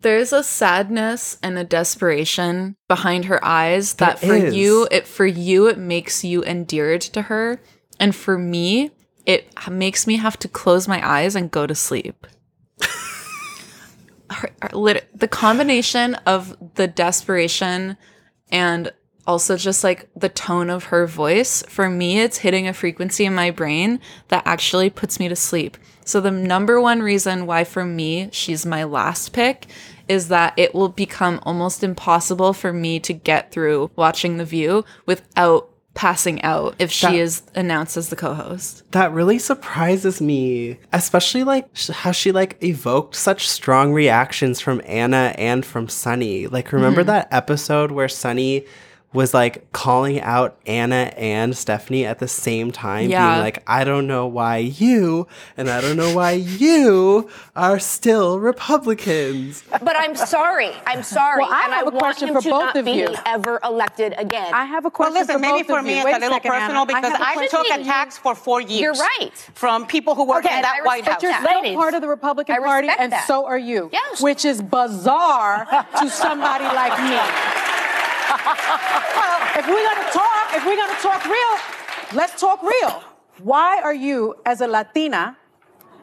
there's a sadness and a desperation behind her eyes that for is. you it for you it makes you endeared to her and for me it makes me have to close my eyes and go to sleep. (laughs) Her, her lit- the combination of the desperation and also just like the tone of her voice for me it's hitting a frequency in my brain that actually puts me to sleep. So the number one reason why for me she's my last pick is that it will become almost impossible for me to get through watching the view without passing out if she That- is announced as the co-host That really surprises me, especially like sh- how she like evoked such strong reactions from Anna and from Sunny. Like remember Mhm. that episode where Sunny was like calling out Anna and Stephanie at the same time Yeah. being like I don't know why you and I don't know why you are still Republicans. But I'm sorry. I'm sorry. Well, I and have I a question for to both not of be you. ever elected again. I have a Well, question listen, for maybe for of me you. it's Wait a little second, personal Anna. because I, a I, question took for you. attacks for four years. You're right. From people who work Okay, in that I White respect House. You're still part of the Republican I Party, respect and that. so are you. Yes. Which is bizarre (laughs) to somebody like me. Well, if we're gonna talk, if we're gonna talk real, let's talk real. Why are you, as a Latina,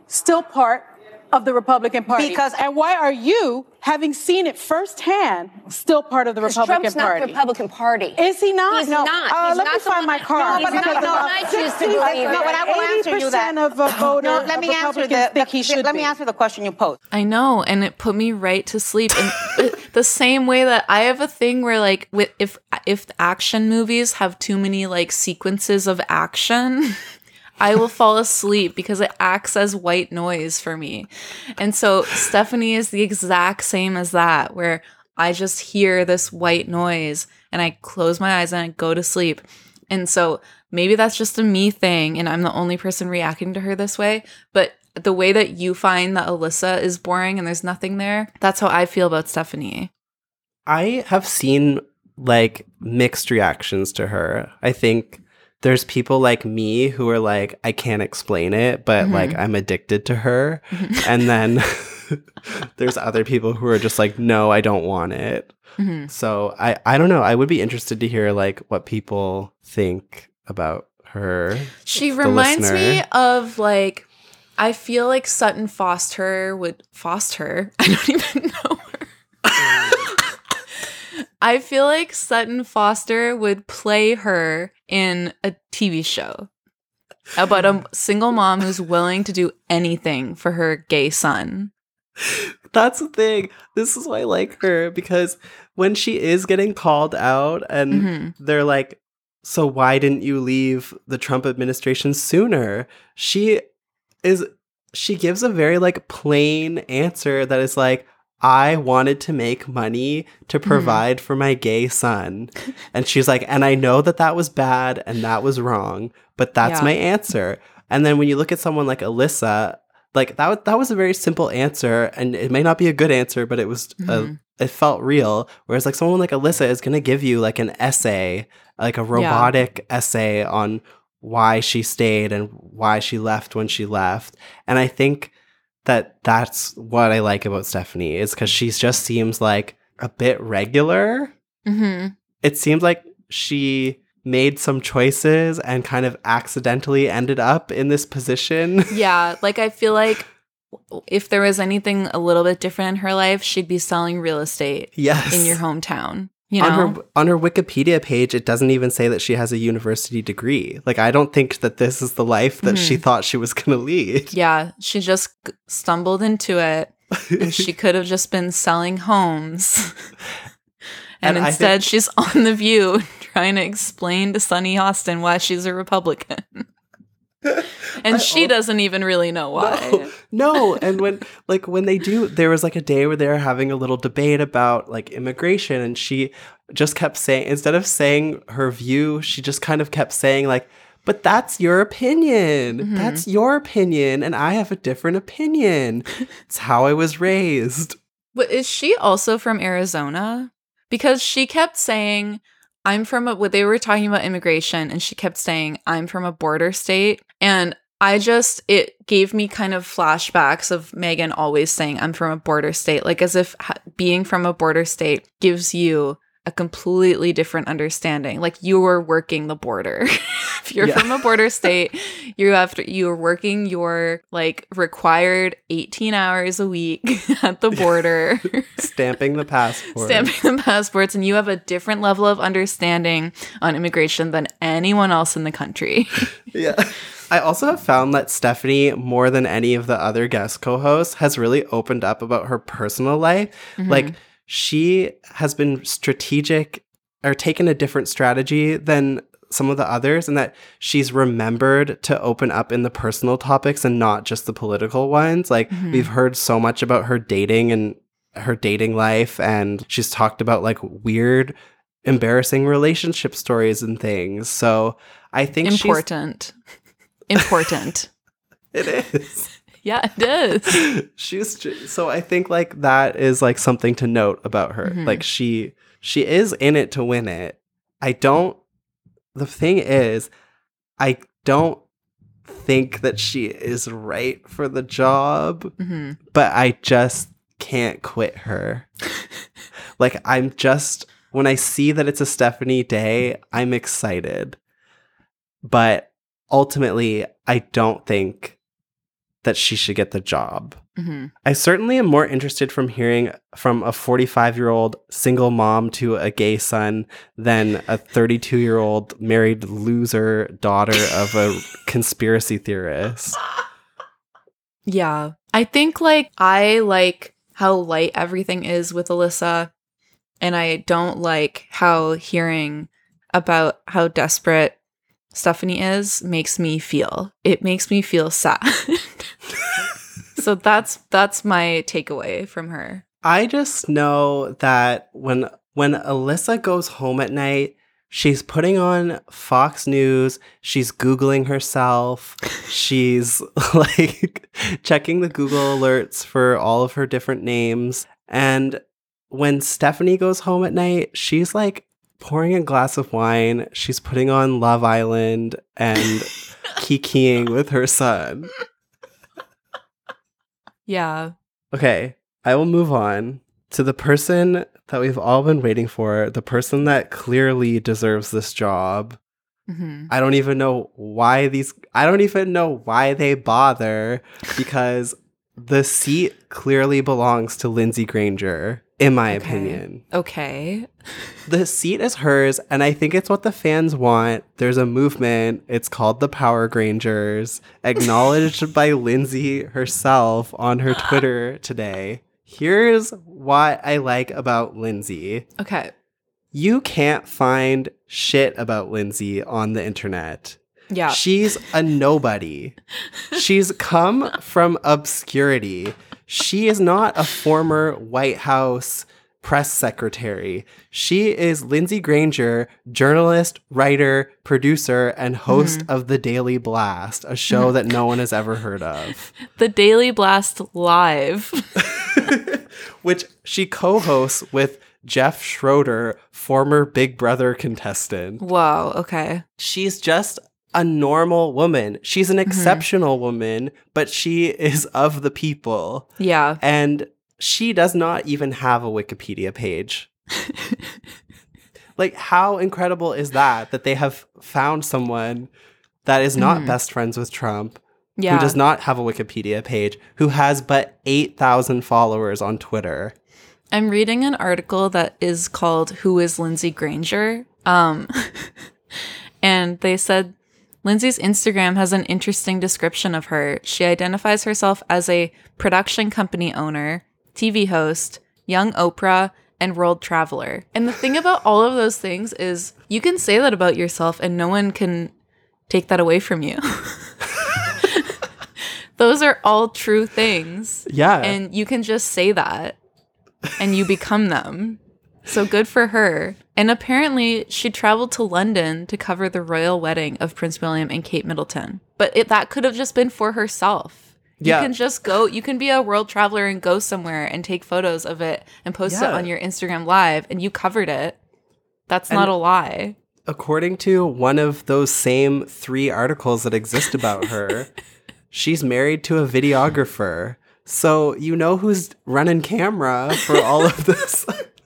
still part of the Republican Party? Because- and why are you, having seen it firsthand, still part of the Because Republican Trump's not Party? the Republican Party. Is he not? He's No. not. Uh, He's let not me find my card. No, he's not. No, about and I choose to believe No, but I will answer you that. of uh, voters, No, let me of answer the, think he should let be. me answer the question you posed. I know, and it put me right to sleep. And (laughs) the same way that I have a thing where, like, with if if action movies have too many like sequences of action, (laughs) I will fall asleep because it acts as white noise for me. And so Stephanie is the exact same as that, where I just hear this white noise and I close my eyes and I go to sleep. And so maybe that's just a me thing and I'm the only person reacting to her this way. But the way that you find that Alyssa is boring and there's nothing there, that's how I feel about Stephanie. I have seen like mixed reactions to her. I think there's people like me who are like, I can't explain it, but Mhm. like I'm addicted to her. and then (laughs) (laughs) there's other people who are just like, no, I don't want it. Mhm. So I, I don't know. I would be interested to hear like what people think about her. She the reminds me of like I feel like Sutton Foster would Foster. (laughs) I don't even know her. I feel like Sutton Foster would play her in a TV show about a (laughs) single mom who's willing to do anything for her gay son. That's the thing. This is why I like her because when she is getting called out and Mhm. they're like, so why didn't you leave the Trump administration sooner? She is she gives a very like plain answer that is like, I wanted to make money to provide for my gay son. (laughs) And she's like, and I know that that was bad and that was wrong, but that's Yeah. my answer. And then when you look at someone like Alyssa, like that, that was a very simple answer, and it may not be a good answer, but it was, Mhm. a, it felt real. Whereas like someone like Alyssa is going to give you like an essay, like a robotic essay on why she stayed and why she left when she left. And I think that that's what I like about Stephanie is because she just seems like a bit regular. Mm-hmm. It seems like she made some choices and kind of accidentally ended up in this position. (laughs) Yeah, like I feel like if there was anything a little bit different in her life, she'd be selling real estate Yes. in your hometown. You know? on her on her Wikipedia page, it doesn't even say that she has a university degree. Like I don't think that this is the life that she Mhm. thought she was going to lead. yeah, she just stumbled into it and she (laughs) could have just been selling homes. and, And instead, think- she's (laughs) on The View trying to explain to Sunny Hostin why she's a Republican. (laughs) and she doesn't even really know why. (laughs) No, and when like when they do, there was like a day where they were having a little debate about like immigration, and she just kept saying instead of saying her view, she just kind of kept saying like, "But that's your opinion. Mhm. That's your opinion, and I have a different opinion. it's how I was raised." But is she also from Arizona? Because she kept saying, I'm from a, what they were talking about immigration, and she kept saying, I'm from a border state. And I just, it gave me kind of flashbacks of Meghan always saying, I'm from a border state, like as if ha- being from a border state gives you a completely different understanding. Like you are working the border. (laughs) if you're Yeah. from a border state, you have to, you're working your like required 18 hours a week (laughs) at the border. (laughs) Stamping the passport. stamping the passports and you have a different level of understanding on immigration than anyone else in the country. Yeah. I also have found that Stephanie, more than any of the other guest co hosts, has really opened up about her personal life. Mhm. Like, she has been strategic or taken a different strategy than some of the others, and that she's remembered to open up in the personal topics and not just the political ones. Like, Mhm. we've heard so much about her dating and her dating life, and she's talked about like weird, embarrassing relationship stories and things. So, I think she's Important. (laughs) It is. yeah, it is. (laughs) She's so I think like that is like something to note about her. Mhm. Like she she is in it to win it. I don't the thing is I don't think that she is right for the job, Mhm. but I just can't quit her. (laughs) like I'm just when I see that it's a Stephanie day, I'm excited. But ultimately, I don't think that she should get the job. Mhm. I certainly am more interested from hearing from a 45 year old single mom to a gay son than a 32 year old married loser daughter of a (laughs) conspiracy theorist. Yeah. I think like I like how light everything is with Alyssa and I don't like how hearing about how desperate Stephanie is makes me feel. It makes me feel sad. (laughs) so that's that's my takeaway from her. I just know that when when Alyssa goes home at night, she's putting on Fox News, she's googling herself, (laughs) she's (laughs) like checking the Google alerts for all of her different names, and when Stephanie goes home at night, she's like pouring a glass of wine, she's putting on Love Island and (laughs) kikiing with her son. Yeah. Okay, I will move on to the person that we've all been waiting for, the person that clearly deserves this job. Mhm. I don't even know why these I don't even know why they bother because the seat clearly belongs to Lindsey Granger in my opinion. Okay. The seat is hers, and I think it's what the fans want. There's a movement. It's called the Power Grangers, acknowledged (laughs) by Lindsey herself on her Twitter today. Here's what I like about Lindsey. Okay. You can't find shit about Lindsey on the internet. Yeah. She's a nobody. (laughs) She's come from obscurity. She is not a former White House press secretary. She is Lindsey Granger, journalist, writer, producer, and host Mhm. of The Daily Blast, a show that no one has ever heard of, (laughs) The Daily Blast Live. (laughs) which she co hosts with Jeff Schroeder, former Big Brother contestant. Wow, okay. She's just a normal woman. She's an exceptional woman, but she is of the people. Yeah. And she does not even have a Wikipedia page. (laughs) like, how incredible is that? That they have found someone that is not Mhm. best friends with Trump, Yeah. who does not have a Wikipedia page, who has but 8,000 followers on Twitter. I'm reading an article that is called Who is Lindsey Granger? Um (laughs) and they said Lindsey's Instagram has an interesting description of her. She identifies herself as a production company owner, TV host, young Oprah, and world traveler. And the thing about all of those things is you can say that about yourself and no one can take that away from you. (laughs) those are all true things. Yeah. And you can just say that and you become them. So good for her. And apparently, she traveled to London to cover the royal wedding of Prince William and Kate Middleton. But it, that could have just been for herself. Yeah. You can just go, you can be a world traveler and go somewhere and take photos of it and post it on your Instagram live, and you covered it. That's And- not a lie. According to one of those same three articles that exist about her, (laughs) she's married to a videographer. So you know who's running camera for all of this (laughs)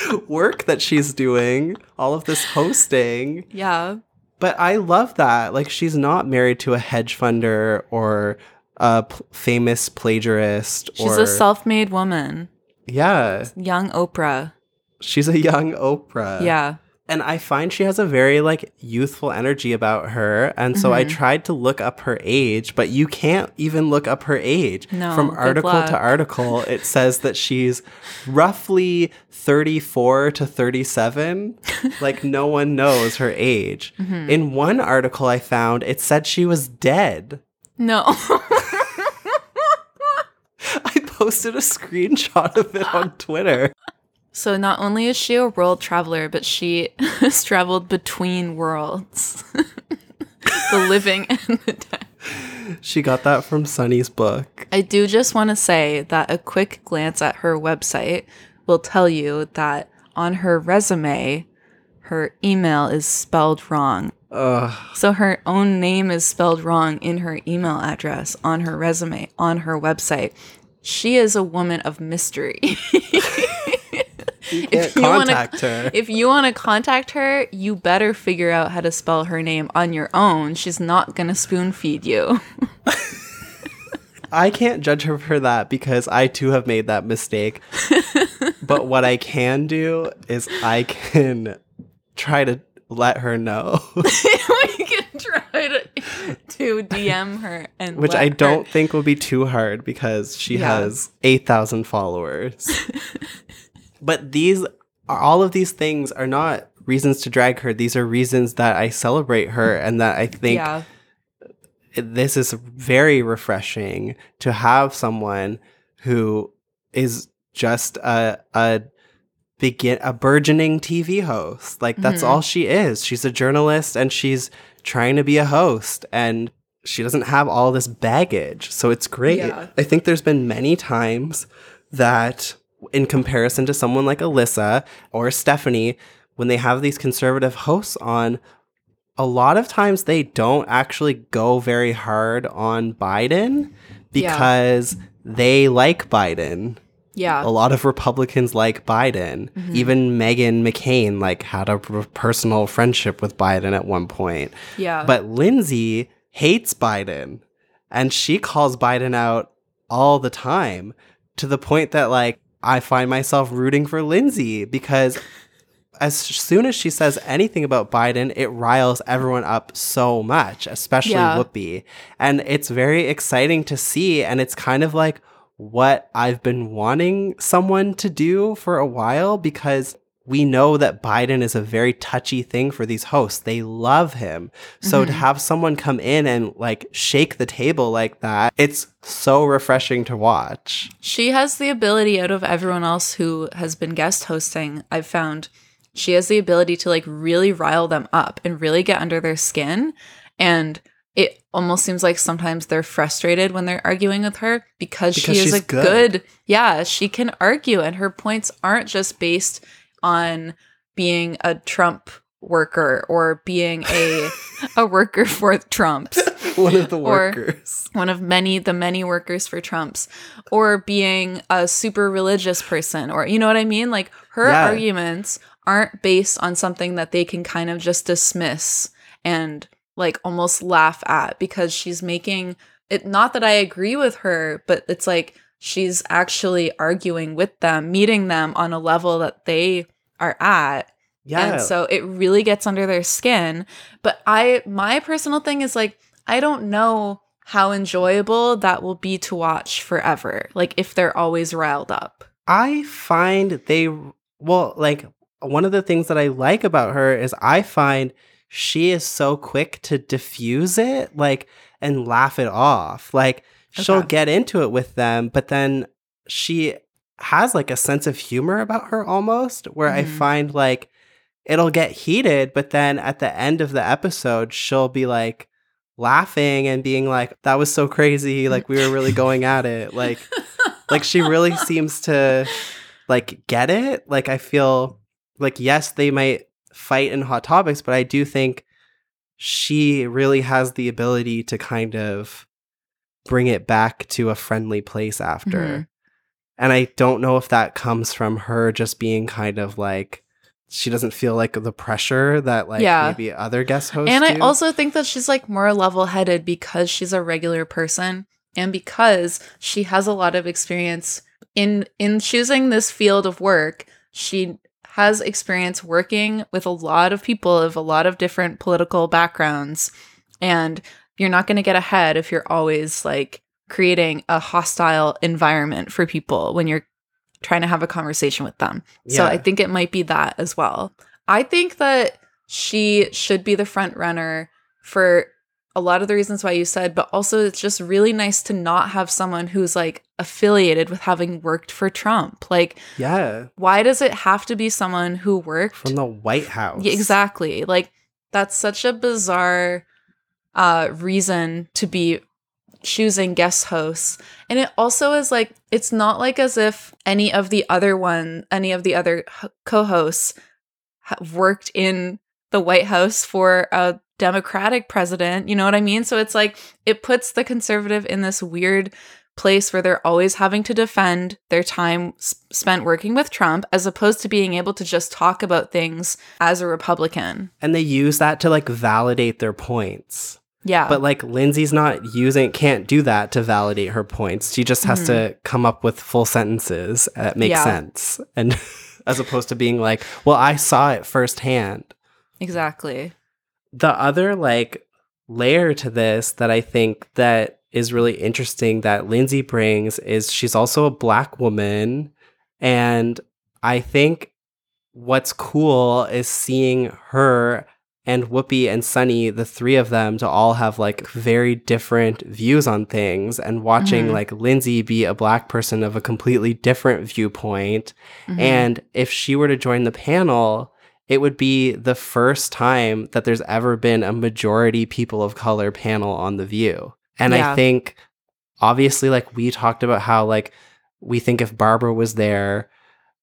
(laughs) work that she's doing, all of this hosting. Yeah. But I love that. Like she's not married to a hedge funder or a p- famous plagiarist She's or a self made woman, Yeah. young Oprah. She's a young Oprah. Yeah. And I find she has a very like youthful energy about her. And so I Mhm. tried to look up her age, but you can't even look up her age. No, From article to article, it (laughs) says that she's roughly 34 to 37. like no one knows her age. Mhm. In one article I found, it said she was dead. No. (laughs) (laughs) I posted a screenshot of it on Twitter. So not only is she a world traveler, but she (laughs) has traveled between worlds. (laughs) the living and the dead. She got that from Sunny's book. I do just want to say that a quick glance at her website will tell you that on her resume, her email is spelled wrong. Ugh. So her own name is spelled wrong in her email address, on her resume, on her website. She is a woman of mystery. (laughs) You can't wanna- her. (laughs) If you want to contact her, you better figure out how to spell her name on your own. She's not going to spoon feed you. (laughs) I can't judge her for that because I too have made that mistake. (laughs) but what I can do is I can try to let her know, we can try to, to DM her and which I her- don't think will be too hard because she Yeah. has 8,000 followers. But these are all of these things are not reasons to drag her. These are reasons that I celebrate her and that I think Yeah. this is very refreshing to have someone who is just a a begin a burgeoning TV host. Like that's Mhm. all she is. She's a journalist and she's trying to be a host and she doesn't have all this baggage. So it's great. Yeah. I think there's been many times that in comparison to someone like Alyssa or Stephanie when they have these conservative hosts on a lot of times they don't actually go very hard on Biden Yeah. because they like Biden. Yeah. A lot of Republicans like Biden. Mhm. Even Meghan McCain like had a personal friendship with Biden at one point. Yeah. But Lindsey hates Biden and she calls Biden out all the time to the point that like I find myself rooting for Lindsey because as soon as she says anything about Biden, it riles everyone up so much, especially Yeah. Whoopi. And it's very exciting to see. And it's kind of like what I've been wanting someone to do for a while because we know that Biden is a very touchy thing for these hosts. They love him. So to Mhm. have someone come in and like shake the table like that, it's so refreshing to watch. She has the ability out of everyone else who has been guest hosting. I've found she has the ability to like really rile them up and really get under their skin. And it almost seems like sometimes they're frustrated when they're arguing with her because, Because she is a good. good. yeah, she can argue and her points aren't just based on being a Trump worker or being a (laughs) a worker for Trump's (laughs) One of the or workers. one of many the many workers for Trump's or being a super religious person or you know what I mean like her Yeah. arguments aren't based on something that they can kind of just dismiss and like almost laugh at because she's making it not that I agree with her but it's like she's actually arguing with them meeting them on a level that they are at Yeah. and so it really gets under their skin. But I, my personal thing is like, I don't know how enjoyable that will be to watch forever. Like if they're always riled up. I find they well, like one of the things that I like about her is I find she is so quick to diffuse it, like and laugh it off. Like she'll get into it with them, but then she has like a sense of humor about her almost, where I Mhm. find like it'll get heated, but then at the end of the episode, she'll be like laughing and being like, that was so crazy. Like we were really (laughs) going at it. Like like she really seems to like get it. Like I feel like yes, they might fight in hot topics, but I do think she really has the ability to kind of bring it back to a friendly place after. Mhm. And I don't know if that comes from her just being kind of like she doesn't feel like the pressure that like Yeah. maybe other guest hosts and I do. also think that she's like more level headed because she's a regular person and because she has a lot of experience in in choosing this field of work. She has experience working with a lot of people of a lot of different political backgrounds and you're not going to get ahead if you're always like creating a hostile environment for people when you're trying to have a conversation with them. So I think it might be that as well. I think that she should be the front runner for a lot of the reasons why you said, but also it's just really nice to not have someone who's like affiliated with having worked for Trump. Like, yeah, why does it have to be someone who worked from the White House. yeah, exactly. Like that's such a bizarre uh reason to be choosing guest hosts. And it also is like it's not like as if any of the other one, any of the other co-hosts have worked in the White House for a Democratic president, you know what I mean? So it's like it puts the conservative in this weird place where they're always having to defend their time spent working with Trump as opposed to being able to just talk about things as a Republican. and they use that to like validate their points. Yeah. But like Lindsey's not using can't do that to validate her points. She just has to mm-hmm. come up with full sentences that make Yeah. sense. And (laughs) as opposed to being like, well, I saw it firsthand. Exactly. The other like layer to this that I think that is really interesting that Lindsey brings is she's also a black woman and I think what's cool is seeing her and Whoopi and Sunny, the three of them, to all have like very different views on things, and watching Mhm. like Lindsey be a black person of a completely different viewpoint. Mhm. And if she were to join the panel, it would be the first time that there's ever been a majority people of color panel on The View. And Yeah. I think, obviously, like we talked about how, like, we think if Barbara was there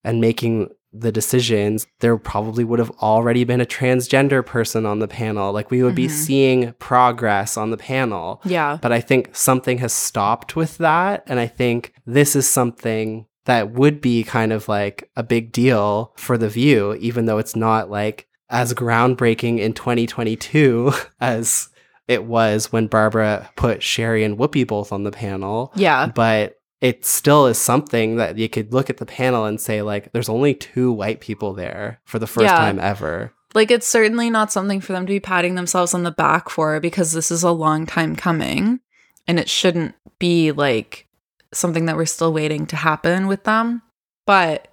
and making the decisions, there probably would have already been a transgender person on the panel. Like, we would be Mhm. seeing progress on the panel. Yeah. But I think something has stopped with that. And I think this is something that would be kind of like a big deal for The View, even though it's not like as groundbreaking in 2022 (laughs) as it was when Barbara put Sherri and Whoopi both on the panel. Yeah. But it still is something that you could look at the panel and say, like, there's only two white people there for the first Yeah. time ever. Like it's certainly not something for them to be patting themselves on the back for because this is a long time coming and it shouldn't be like something that we're still waiting to happen with them. But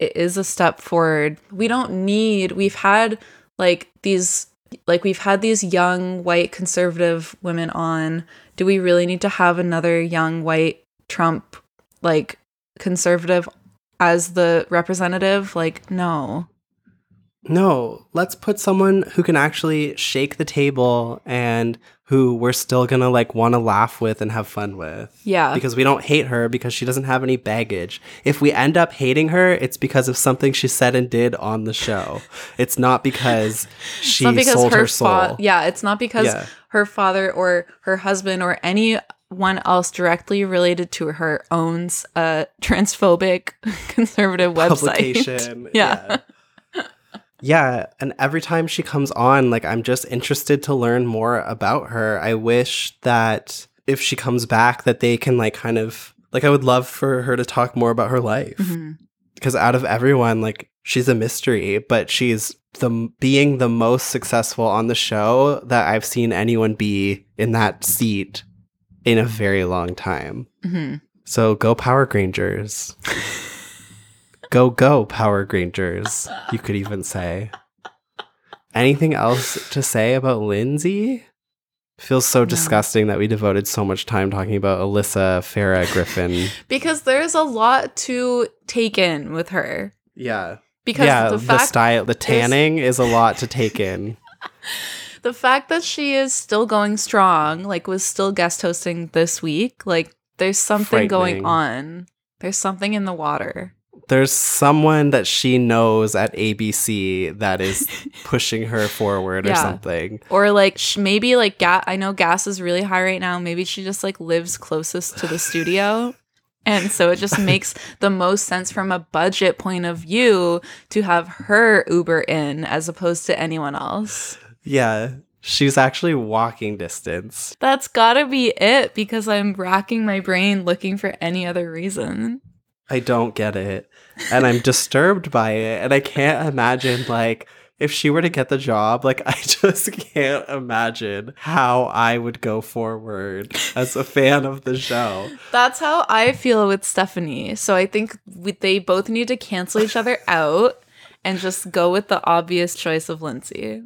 it is a step forward. We don't need, we've had like these, like we've had these young white conservative women on. Do we really need to have another young white Trump like conservative as the representative? Like, no. No, let's put someone who can actually shake the table and who we're still gonna like want to laugh with and have fun with. Yeah. Because we don't hate her because she doesn't have any baggage. If we end up hating her, it's because of something she said and did on the show. it's not because (laughs) she not because sold her, her soul. fa- yeah, it's not because Yeah. her father or her husband or anyone else directly related to her owns uh, (laughs) a transphobic conservative website. Publication, (laughs) yeah. Yeah, and every time she comes on, like I'm just interested to learn more about her. I wish that if she comes back that they can like kind of like I would love for her to talk more about her life. Mm-hmm. Because out of everyone, like she's a mystery, but she's the being the most successful on the show that I've seen anyone be in that seat in a very long time. Mhm. So go Power Grangers. (laughs) go go Power Grangers. You could even say. Anything else to say about Lindsey? Feels so disgusting that we devoted so much time talking about Alyssa Farah Griffin. (laughs) Because there's a lot to take in with her. Yeah. Because yeah, the the, style, the tanning is a lot to take in. (laughs) The fact that she is still going strong, like was still guest hosting this week, like there's something going on. There's something in the water. There's someone that she knows at ABC that is (laughs) pushing her forward or something. Or like sh- maybe like gas. I know gas is really high right now. Maybe she just like lives closest to the studio. (laughs) And so it just makes the most sense from a budget point of view to have her Uber in as opposed to anyone else. Yeah, she's actually walking distance. That's gotta be it because I'm racking my brain looking for any other reason. I don't get it. And I'm disturbed by it. And I can't imagine, like, if she were to get the job, like, (laughs) I just can't imagine how I would go forward as a fan of the show. That's how I feel with Stephanie. So I think we, they both need to cancel each other out and just go with the obvious choice of Lindsey.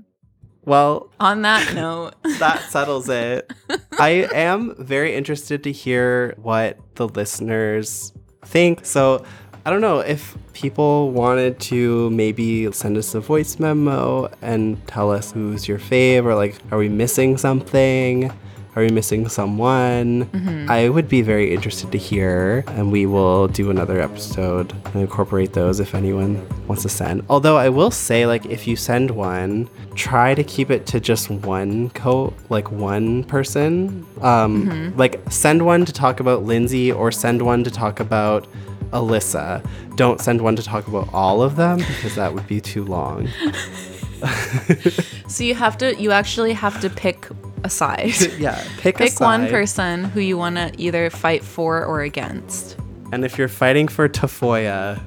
Well, On that note, (laughs) that settles it. I am very interested to hear what the listeners think. So I don't know if people wanted to maybe send us a voice memo and tell us who's your fave or like, are we missing something? Are we missing someone? Mhm. I would be very interested to hear, and we will do another episode and incorporate those if anyone wants to send. Although I will say, like, if you send one, try to keep it to just one co, like one person. Um, Mhm. like send one to talk about Lindsey or send one to talk about Alyssa. Don't send one to talk about all of them because that would be too long. (laughs) (laughs) so you have to, you actually have to pick a side. (laughs) yeah, pick, a pick one person who you want to either fight for or against. And if you're fighting for Tafoya,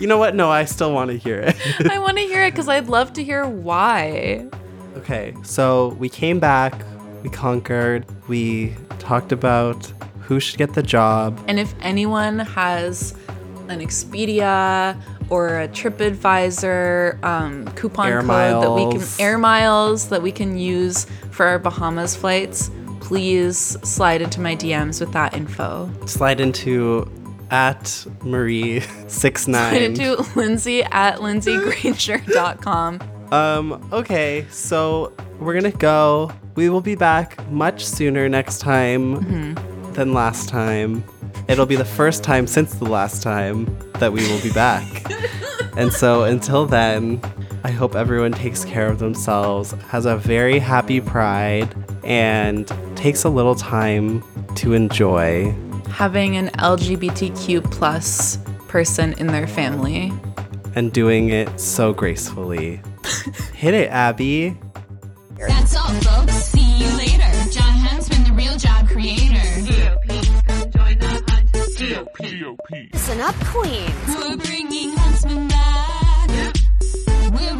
you know what? No, I still want to hear it. (laughs) I want to hear it because I'd love to hear why. okay, so we came back, we conquered, we talked about who should get the job. And if anyone has an Expedia or a TripAdvisor um, coupon Air code that we can air miles that we can use for our Bahamas flights, please slide into my DMs with that info. Slide into at Marie six (laughs) nine. Slide into Lindsey at lindsaygranger.com. Um, okay, so we're gonna go. We will be back much sooner next time Mm-hmm. than last time. It'll be the first time since the last time that we will be back. (laughs) and so until then, I hope everyone takes care of themselves, has a very happy pride, and takes a little time to enjoy. Having an LGBTQ plus person in their family. And doing it so gracefully. (laughs) Hit it, Abby. That's all, folks. Listen up, Queens. We're bringing Huntsman back. We're right behind the